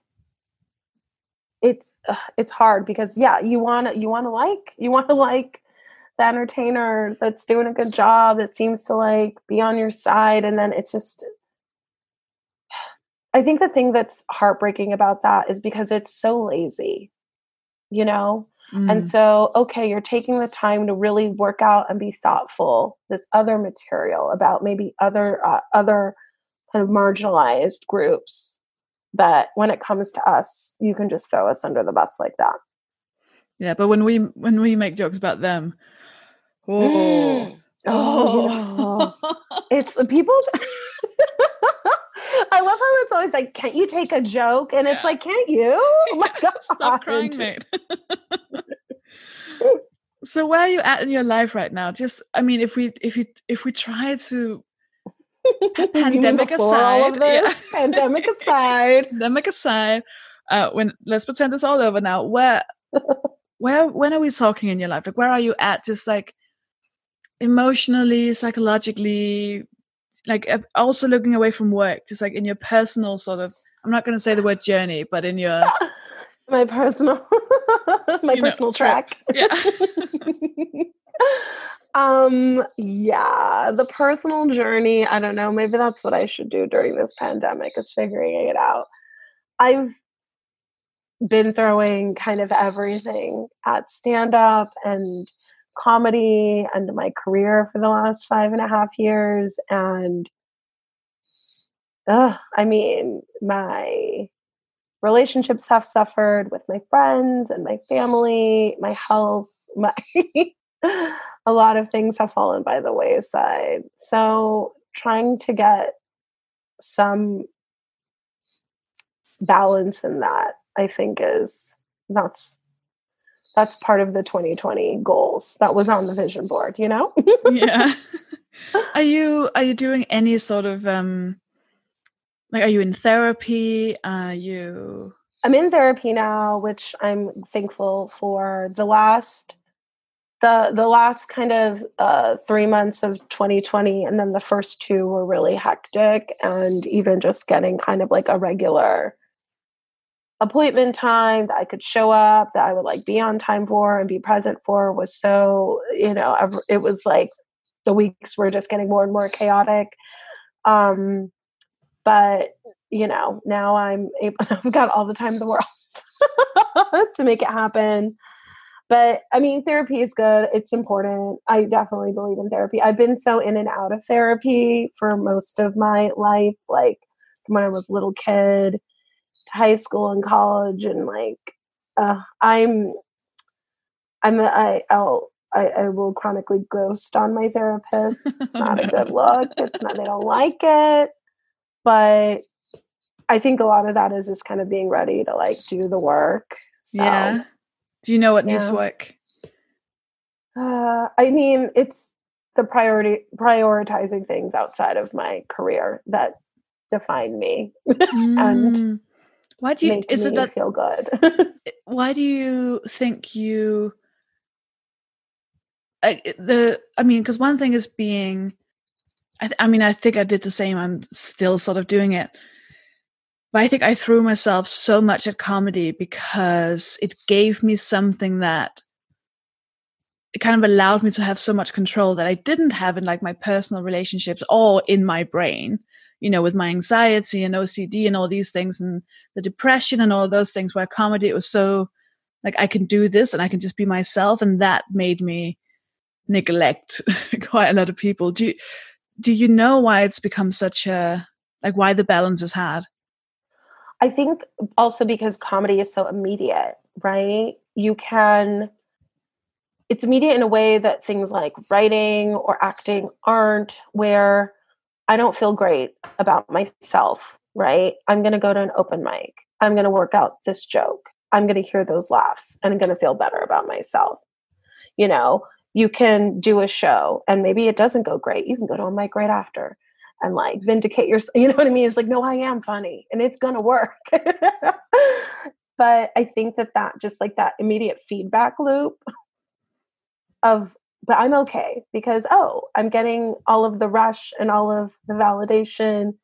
it's it's hard because yeah, you want to you want to like [laughs] you want to like the entertainer that's doing a good job that seems to like be on your side and then it's just [sighs] I think the thing that's heartbreaking about that is because it's so lazy. You know, Mm. And so, okay, you're taking the time to really work out and be thoughtful. This other material about maybe other uh, other kind of marginalized groups that when it comes to us, you can just throw us under the bus like that. Yeah, but when we when we make jokes about them, oh, mm. oh, oh. [laughs] it's people. [laughs] I love how it's always like, "Can't you take a joke?" And yeah. it's like, "Can't you?" [laughs] Oh my god! Stop crying, mate. so where are you at in your life right now? Just, I mean, if we if you if we try to [laughs] pandemic aside, yeah. pandemic [laughs] aside, pandemic aside, uh, when let's pretend it's all over now. Where [laughs] where when are we talking in your life? Like, where are you at? Just like emotionally, psychologically, like also looking away from work, just like in your personal sort of. I'm not going to say the word journey, but in your my personal my you personal know, track. Yeah. Um yeah, the personal journey, I don't know, maybe that's what I should do during this pandemic is figuring it out. I've been throwing kind of everything at stand up and comedy and my career for the last five and a half years and uh, I mean, my relationships have suffered with my friends and my family, my health, [laughs] my [sighs] a lot of things have fallen by the wayside. So trying to get some balance in that, I think is that's that's part of the 2020 goals that was on the vision board, you know? yeah. [laughs] [laughs] Are you are you doing any sort of um like, are you in therapy? Are you? I'm in therapy now, which I'm thankful for. The last, the the last kind of uh, three months of 2020, and then the first two were really hectic, and even just getting kind of like a regular appointment time that I could show up, that I would like be on time for and be present for was so, you know, it was like the weeks were just getting more and more chaotic. Um, but you know now i'm able [laughs] i've got all the time in the world [laughs] to make it happen but i mean therapy is good it's important i definitely believe in therapy i've been so in and out of therapy for most of my life like when i was a little kid high school and college and like uh, i'm i'm a, I, I'll I, I will chronically ghost on my therapist. It's not a good look. It's not. They don't like it but I think a lot of that is just kind of being ready to like do the work. So, yeah. Do you know what yeah. needs work? Uh, I mean, it's the priority prioritizing things outside of my career that define me [laughs] mm. and why do you is it that feel good [laughs] why do you think you I, the i mean because one thing is being I, th- I mean, I think I did the same. I'm still sort of doing it. But I think I threw myself so much at comedy because it gave me something that it kind of allowed me to have so much control that I didn't have in like my personal relationships or in my brain. you know, with my anxiety and OCD and all these things and the depression and all those things where comedy it was so like I can do this and I can just be myself and that made me neglect [laughs] quite a lot of people. Do you, do you know why it's become such a like why the balance is hard? I think also because comedy is so immediate, right? You can it's immediate in a way that things like writing or acting aren't where I don't feel great about myself, right? I'm going to go to an open mic. I'm going to work out this joke. I'm going to hear those laughs and I'm going to feel better about myself. You know, you can do a show and maybe it doesn't go great. You can go to a mic right after and like vindicate yourself. [laughs] You know what I mean? It's like, no, I am funny and it's going to work. [laughs] but I think that that just like that immediate feedback loop of, but I'm okay because, oh, I'm getting all of the rush and all of the validation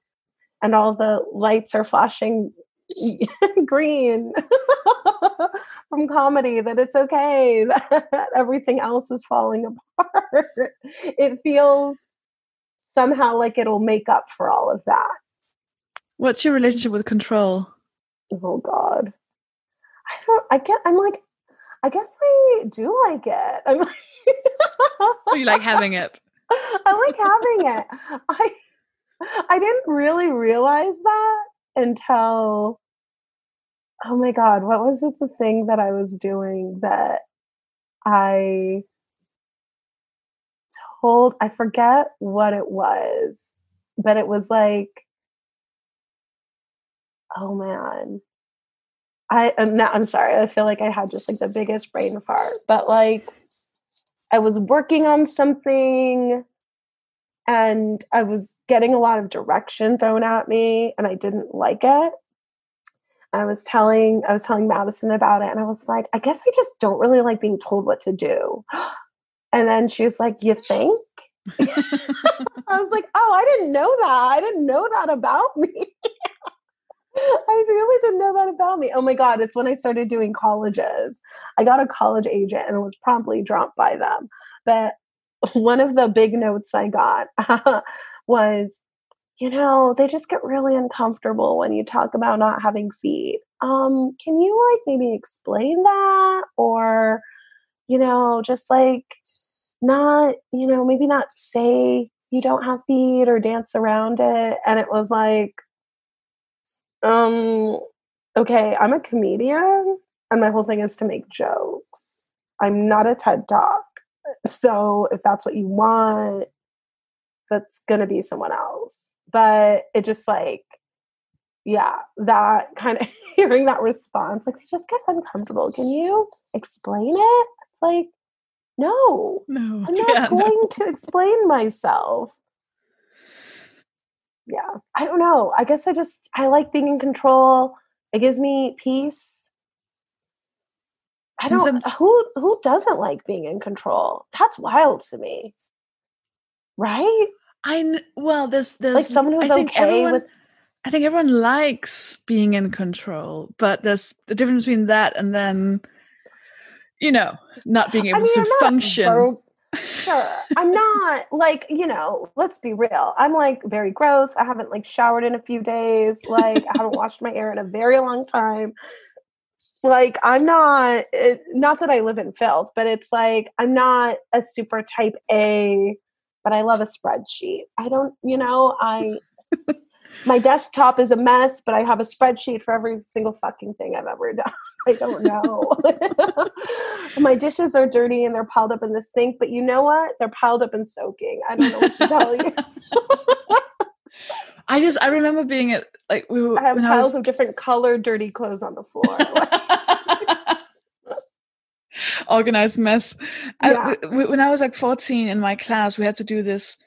and all the lights are flashing [laughs] green from comedy that it's okay that everything else is falling apart. It feels somehow like it'll make up for all of that. What's your relationship with control? Oh God. I don't I get I'm like I guess I do like it. I'm like oh, you like having it. [laughs] I like having it. I I didn't really realize that until oh my god, what was it the thing that I was doing that I told I forget what it was, but it was like oh man. I am not I'm sorry. I feel like I had just like the biggest brain fart, but like I was working on something and I was getting a lot of direction thrown at me and I didn't like it. I was telling I was telling Madison about it and I was like, I guess I just don't really like being told what to do. And then she was like, You think? [laughs] I was like, Oh, I didn't know that. I didn't know that about me. [laughs] I really didn't know that about me. Oh my God, it's when I started doing colleges. I got a college agent and was promptly dropped by them. But [laughs] one of the big notes I got was, you know, they just get really uncomfortable when you talk about not having feet. Um, can you like maybe explain that? Or, you know, just like not, you know, maybe not say you don't have feet or dance around it. And it was like, um, okay, I'm a comedian and my whole thing is to make jokes. I'm not a TED Talk. So if that's what you want, that's going to be someone else. But it just like, yeah, that kind of [laughs] hearing that response, like just get uncomfortable. Can you explain it? It's like, no, no, I'm [laughs] not yeah, going no. to explain myself. Yeah, I don't know. I guess I just I like being in control. It gives me peace. I don't who who doesn't like being in control. That's wild to me. Right? I well, there's there's like someone who's okay everyone, with. I think everyone likes being in control, but there's the difference between that and then, you know, not being able I mean, to function. Bro- sure, [laughs] I'm not like you know. Let's be real. I'm like very gross. I haven't like showered in a few days. Like I haven't washed my hair in a very long time like i'm not it, not that i live in filth but it's like i'm not a super type a but i love a spreadsheet i don't you know i [laughs] my desktop is a mess but i have a spreadsheet for every single fucking thing i've ever done [laughs] i don't know [laughs] my dishes are dirty and they're piled up in the sink but you know what they're piled up and soaking i don't know what to tell you [laughs] I just I remember being at like we were. I have piles I was, of different colored dirty clothes on the floor. Organized mess. Yeah. I, when I was like 14 in my class, we had to do this,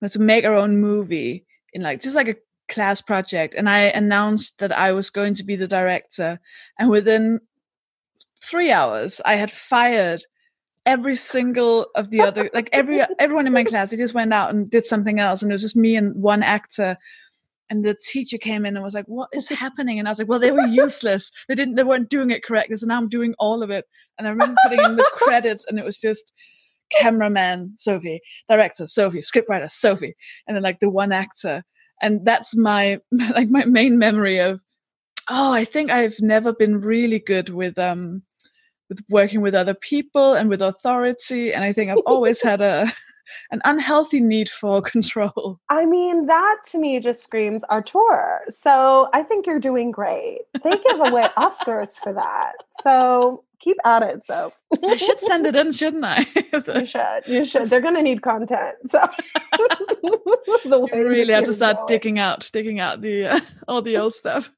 we had to make our own movie in like just like a class project. And I announced that I was going to be the director. And within three hours, I had fired every single of the other like every [laughs] everyone in my class they just went out and did something else and it was just me and one actor and the teacher came in and was like what is happening and i was like well they were useless they didn't they weren't doing it correctly so now i'm doing all of it and i remember putting in the credits and it was just cameraman sofie director sofie scriptwriter sofie and then like the one actor and that's [laughs] my like my main memory of oh i think i've never been really good with um with working with other people and with authority and i think i've always had a [laughs] an unhealthy need for [laughs] control I mean, that to me just screams auteur. So I think you're doing great. They give away Oscars for that. So keep at it. So i should send it in shouldn't i [laughs] you [laughs] should. You should. They're going to need content. So [laughs] the way you really have to start going. digging out digging out the uh, all the old stuff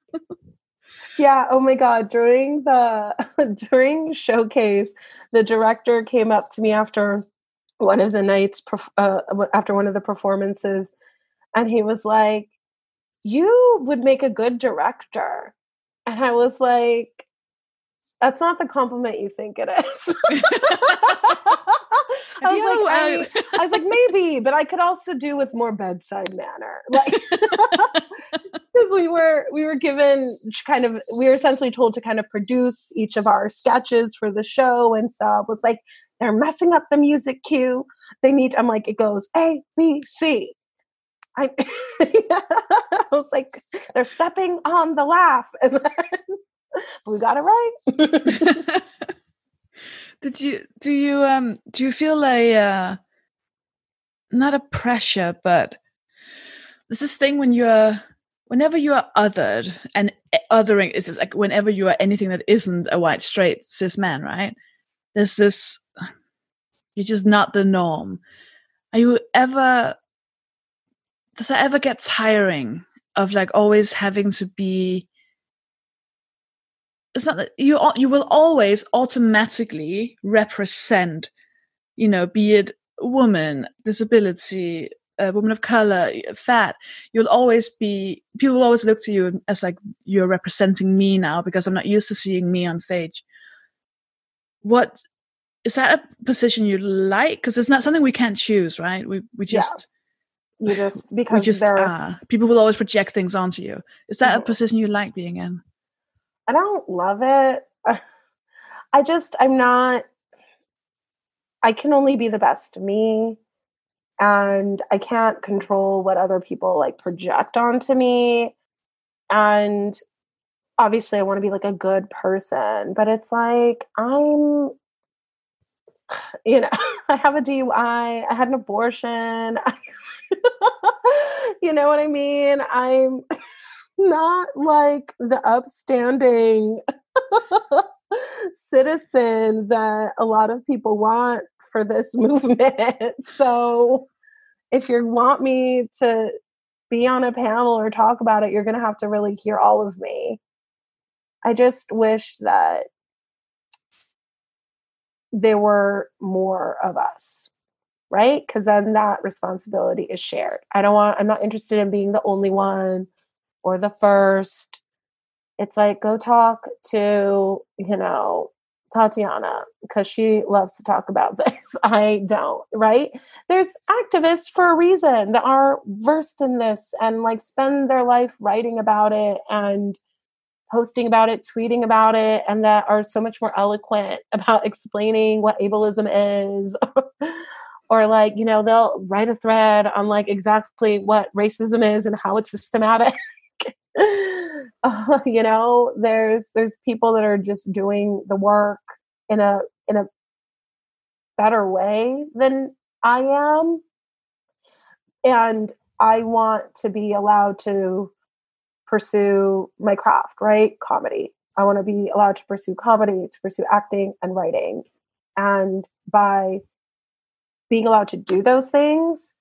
Yeah. Oh my God. During the during showcase, the director came up to me after one of the nights, uh, after one of the performances, and he was like, "You would make a good director," and I was like, "That's not the compliment you think it is." [laughs] [laughs] I was You, like, I, I was like, maybe, but I could also do with more bedside manner, [laughs] like because we were we were given kind of we were essentially told to kind of produce each of our sketches for the show, and so it was like they're messing up the music cue. They need. I'm like, it goes A B C. I, I was like, they're stepping on the laugh, and then we got it right. [laughs] did you do you um do you feel a uh not a pressure but there's this thing when you're whenever you are othered and e- othering is just like whenever you are anything that isn't a white straight cis man right there's this you're just not the norm are you ever does that ever get tiring of like always having to be it's not that you you will always automatically represent you know be it woman disability a woman of color fat you'll always be people will always look to you as like you're representing me now because i'm not used to seeing me on stage. What is that a position you like? Because it's not something we can't choose right? We we Yeah. just you just we because just they're are. People will always project things onto you. Is that a Mhm. position you like being in I don't love it. [laughs] I just, I'm not, I can only be the best me. And I can't control what other people like project onto me. And obviously, I want to be like a good person, but it's like, I'm, [sighs] you know, [laughs] I have a DUI, I had an abortion. [laughs] you know what I mean? I'm not like the upstanding [laughs] citizen that a lot of people want for this [laughs] movement. So if you want me to be on a panel or talk about it, you're going to have to really hear all of me. I just wish that there were more of us, right? Because then that responsibility is shared. I don't want, I'm not interested in being the only one or the first. It's like go talk to, you know, Tatiana because she loves to talk about [laughs] this. I don't, right? There's activists for a reason that are versed in this and like spend their life writing about it and posting about it, tweeting about it, and that are so much more eloquent [laughs] about explaining what ableism is. [laughs] or like, you know, they'll write a thread on like exactly what racism is and how it's systematic. [laughs] Uh, you know, there's there's people that are just doing the work in a in a better way than I am. And I want to be allowed to pursue my craft, right? Comedy. I want to be allowed to pursue comedy, to pursue acting and writing. And by being allowed to do those things,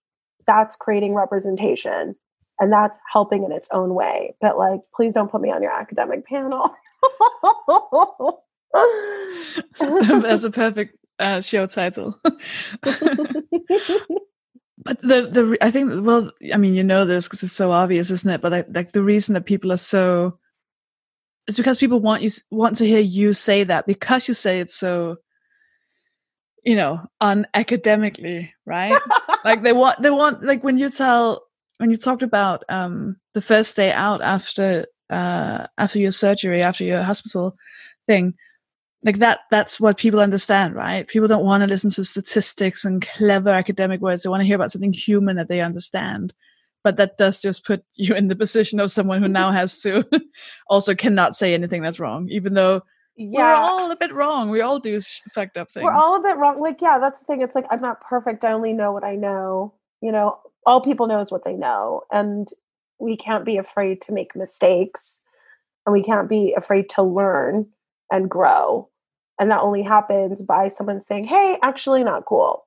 that's creating representation and that's helping in its own way. But like, please don't put me on your academic panel. that's, a, perfect uh, show title. [laughs] but the the I think well, I mean, you know this because it's so obvious, isn't it? But like, like the reason that people are so it's because people want you want to hear you say that because you say it so you know unacademically right [laughs] like they want they want like when you tell when you talked about um the first day out after uh after your surgery after your hospital thing like that that's what people understand right people don't want to listen to statistics and clever academic words they want to hear about something human that they understand but that does just put [laughs] you in the position of someone who now has to [laughs] also cannot say anything that's wrong, even though we're all a bit wrong. We all do fucked up things. We're all a bit wrong. Like, yeah, that's the thing. It's like I'm not perfect. I only know what I know. You know, all people know is what they know. And we can't be afraid to make mistakes and we can't be afraid to learn and grow. And that only happens by someone saying, Hey, actually not cool.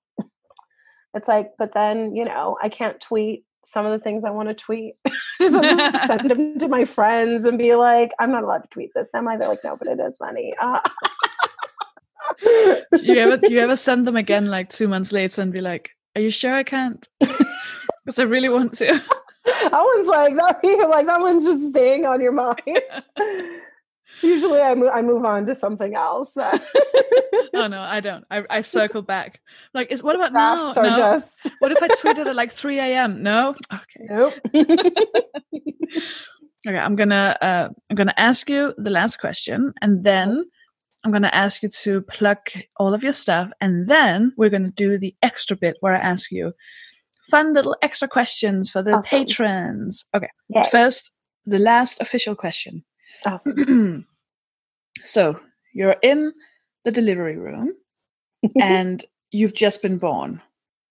It's like, but then, you know, I can't tweet some of the things I want to tweet. [laughs] Just [laughs] send them to my friends and be like, I'm not allowed to tweet this, am I? They're like, no, but it is funny. Uh, do you ever do you ever [laughs] send them again like two months later and be like, "Are you sure I can't?" [laughs] Because I really want to. [laughs] that one's like that. [laughs] Like that one's just staying on your mind. Usually, I move. I move on to something else. oh no, I don't. I, I circle back. Like, is what about now? No. just What if I tweeted at like 3 a.m.? No. Okay. nope. Okay. I'm gonna uh, I'm gonna ask you the last question, and then I'm gonna ask you to plug all of your stuff, and then we're gonna do the extra bit where I ask you fun little extra questions for the Awesome. patrons. Okay. Yay. First, the last official question. Awesome. [clears throat] so you're in the delivery room [laughs] and you've just been born.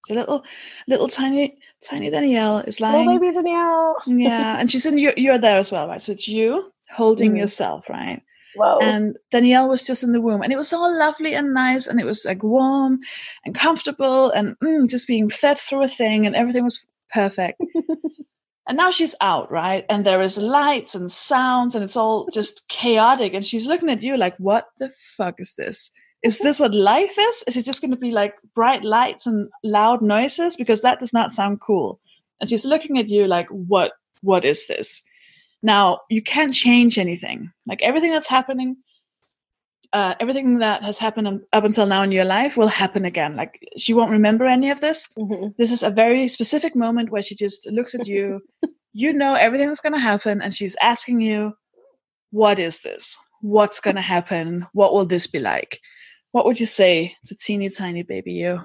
So little, little tiny, tiny Danielle is Little lying. baby Danielle. yeah, and she's in. You're, you're there as well, right? So it's you holding Mhm. yourself, right? Whoa. And Danielle was just in the womb, and it was all lovely and nice, and it was like warm and comfortable, and mm, just being fed through a thing, and everything was perfect. [laughs] and now she's out, right? And there is lights and sounds, and it's all just chaotic. And she's looking at you like, "What the fuck is this? Is [laughs] this what life is? Is it just going to be like bright lights and loud noises? Because that does not sound cool." And she's looking at you like, "What? What is this?" Now, you can't change anything. Like everything that's happening, uh, everything that has happened up until now in your life will happen again. Like she won't remember any of this. Mhm. This is a very specific moment where she just looks at you. [laughs] you know everything that's going to happen, and she's asking you, What is this? What's going to happen? What will this be like? What would you say to teeny tiny baby you?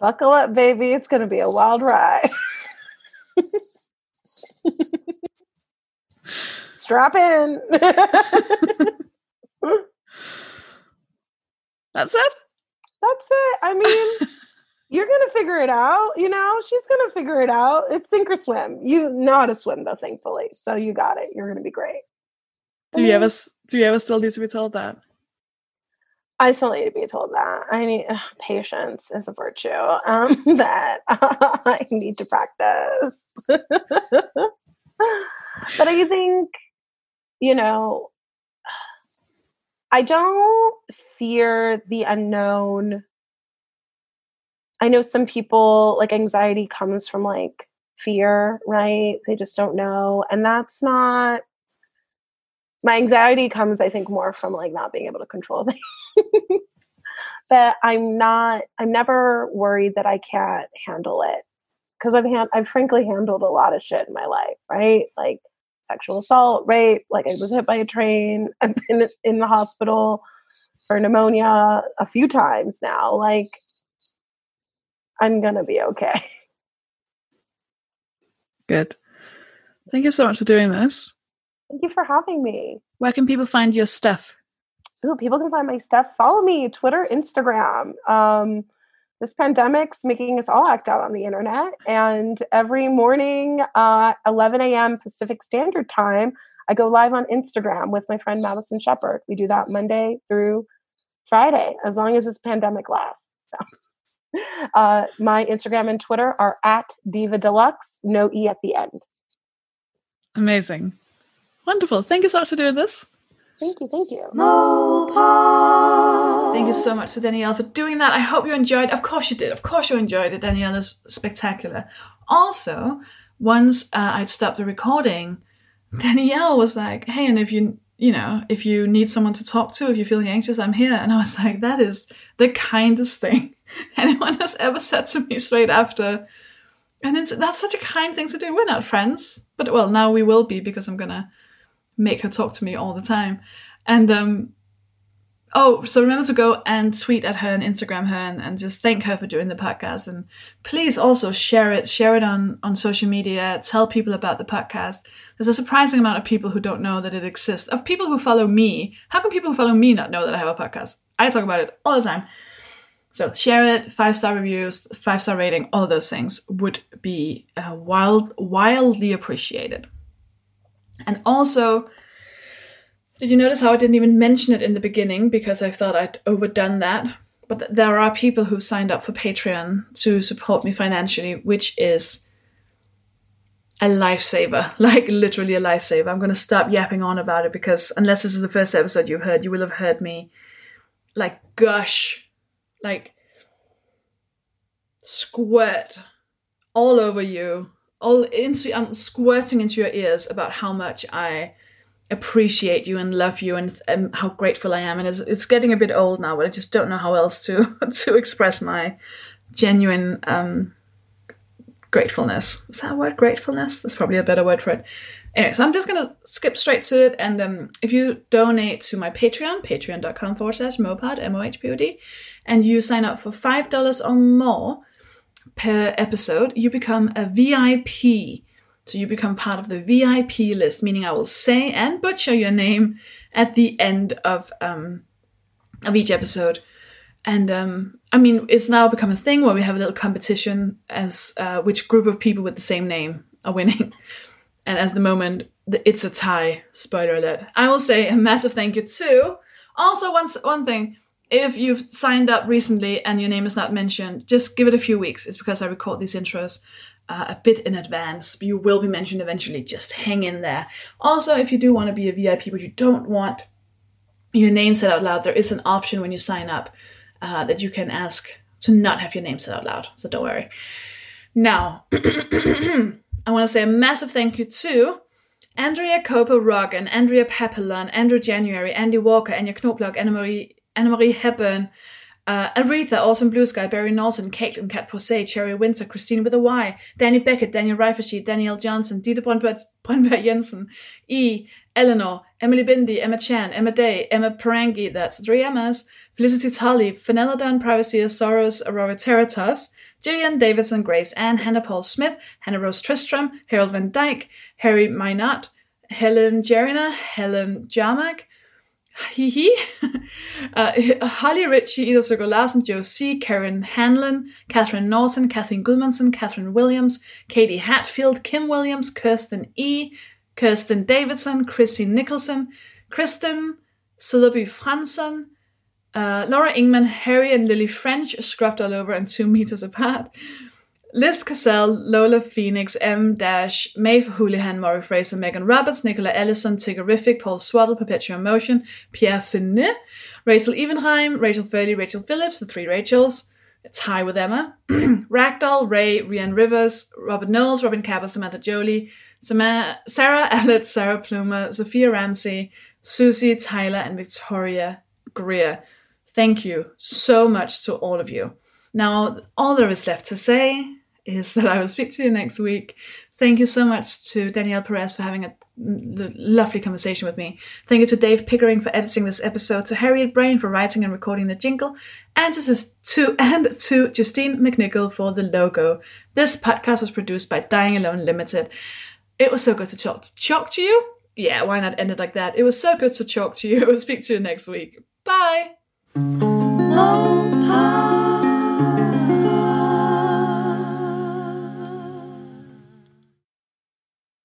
Buckle up, baby. It's going to be a wild ride. [laughs] Strap in. That's it? That's it. I mean, [laughs] you're gonna figure it out. You know, she's gonna figure it out. It's sink or swim. You know how to swim, though, thankfully. So you got it. You're gonna be great. I Do you ever do you ever still need to be told that? I still need to be told that. I need ugh, patience is a virtue um, [laughs] that [laughs] I need to practice. [sighs] but I think, you know, I don't fear the unknown. I know some people like anxiety comes from like fear, right? They just don't know. And that's not my anxiety comes, I think, more from like not being able to control [laughs] things. but I'm not, I'm never worried that I can't handle it. Cause I've had, I've frankly handled a lot of shit in my life, right? Like sexual assault, rape, like I was hit by a train, [laughs] I've been in the hospital for pneumonia a few times now. Like I'm gonna be okay. [laughs] Good. Thank you so much for doing this. Thank you for having me. Where can people find your stuff? Ooh, people can find my stuff. Follow me, Twitter, Instagram. Um, this pandemic's making us all act out on the internet. And every morning, uh, 11 a.m. Pacific Standard Time, I go live on Instagram with my friend Madison Shepard. We do that Monday through Friday, as long as this pandemic lasts. So, [laughs] uh, my Instagram and Twitter are at Diva Delux, no E at the end. Amazing. Wonderful. Thank you so much for doing this. Thank you. Thank you. Mohpod. Thank you so much to Danielle for doing that. I hope you enjoyed. Of course you did. Of course you enjoyed it. Danielle is spectacular. Also, once uh, I'd stopped the recording, [laughs] Danielle was like, "Hey, and if you, you know, if you need someone to talk to, if you're feeling anxious, I'm here." And I was like, "That is the kindest thing [laughs] anyone has ever said to me." Straight after, and it's that's such a kind thing to do. We're not friends, but well, now we will be because I'm gonna make her talk to me all the time. And um, oh, so remember to go and tweet at her and Instagram her and, and just thank her for doing the podcast. And please also share it, share it on, on social media, tell people about the podcast. There's a surprising amount of people who don't know that it exists. Of people who follow me, how can people who follow me not know that I have a podcast? I talk about it all the time. So share it, five star reviews, five star rating, all those things would be uh, wild, wildly appreciated. And also, did you notice how I didn't even mention it in the beginning because I thought I'd overdone that? But there are people who signed up for Patreon to support me financially, which is a lifesaver, [laughs] like literally a lifesaver. I'm going to stop yapping on about it because unless this is the first episode you've heard, you will have heard me like gush, like squirt all over you, all into, I'm squirting into your ears about how much I appreciate you and love you and, and how grateful I am. And it's, it's getting a bit old now, but I just don't know how else to [laughs] to express my genuine um, gratefulness. Is that a word? Gratefulness? That's probably a better word for it. Anyway, so I'm just gonna skip straight to it. And um, if you donate to my Patreon, patreon.com forward slash mohpod, M-O-H-P-O-D, and you sign up for five dollars or more per episode, you become a VIP so you become part of the VIP list, meaning I will say and butcher your name at the end of um, of each episode. And um, I mean, it's now become a thing where we have a little competition as uh, which group of people with the same name are winning. [laughs] And at the moment, it's a tie. Spoiler alert. I will say a massive thank you to. Also, one one thing. If you've signed up recently and your name is not mentioned, just give it a few weeks. It's because I record these intros uh, a bit in advance. You will be mentioned eventually. Just hang in there. Also, if you do want to be a VIP, but you don't want your name said out loud, there is an option when you sign up uh, that you can ask to not have your name said out loud. So don't worry. Now, [clears throat] I want to say a massive thank you to Andrea Copa Rogan, Andrea Papillon, Andrew January, Andy Walker, Anya Knobloch, Anna Marie, Anna Marie Hepburn, uh, Aretha, Awesome Blue Sky, Barry Nelson, Caitlin, Cat Posey, Cherry Windsor, Christine with a Y, Danny Beckett, Daniel Reifersheet, Danielle Johnson, Dieter Brunberg [laughs] Jensen, E, Eleanor, Emily Bindi, Emma Chan, Emma Day, Emma Parangi, that's three Emmas, Felicity Tully, Fenelodon, Privacy Soros, Aurora Teratops, Gillian Davidson, Grace Ann, Hannah Paul Smith, Hannah Rose Tristram, Harold Van Dyke, Harry Minot, Helen Jerina, Helen Jarmak, Hihi. [laughs] uh, Holly Ritchie, Ida Søgaard Larsen, Joe C., Karen Hanlon, Catherine Norton, Kathleen Goodmanson, Catherine Williams, Katie Hatfield, Kim Williams, Kirsten E., Kirsten Davidson, Chrissy Nicholson, Kristen, Sillaby Franson, uh, Laura Ingman, Harry and Lily French, scrubbed all over and two meters apart, Liz Cassell, Lola Phoenix, M. Dash, Maeve Houlihan, Maury Fraser, Megan Roberts, Nicola Ellison, Tiggerific, Paul Swaddle, Perpetual Motion, Pierre Finet, Rachel Evenheim, Rachel Furley, Rachel Phillips, the three Rachels, Tie with Emma, [clears throat] Ragdoll, Ray, Rian Rivers, Robert Knowles, Robin Cabot, Samantha Jolie, Sarah [laughs] Allett, Sarah Plumer, Sophia Ramsey, Susie, Tyler, and Victoria Greer. Thank you so much to all of you. Now, all there is left to say is that I will speak to you next week. Thank you so much to Danielle Perez for having a lovely conversation with me. Thank you to Dave Pickering for editing this episode, to Harriet Braine for writing and recording the jingle, and to, to and to Justine McNichol for the logo. This podcast was produced by Dying Alone Limited. It was so good to talk, to talk to you. Yeah, why not end it like that? It was so good to talk to you. [laughs] I will speak to you next week. Bye. Oh,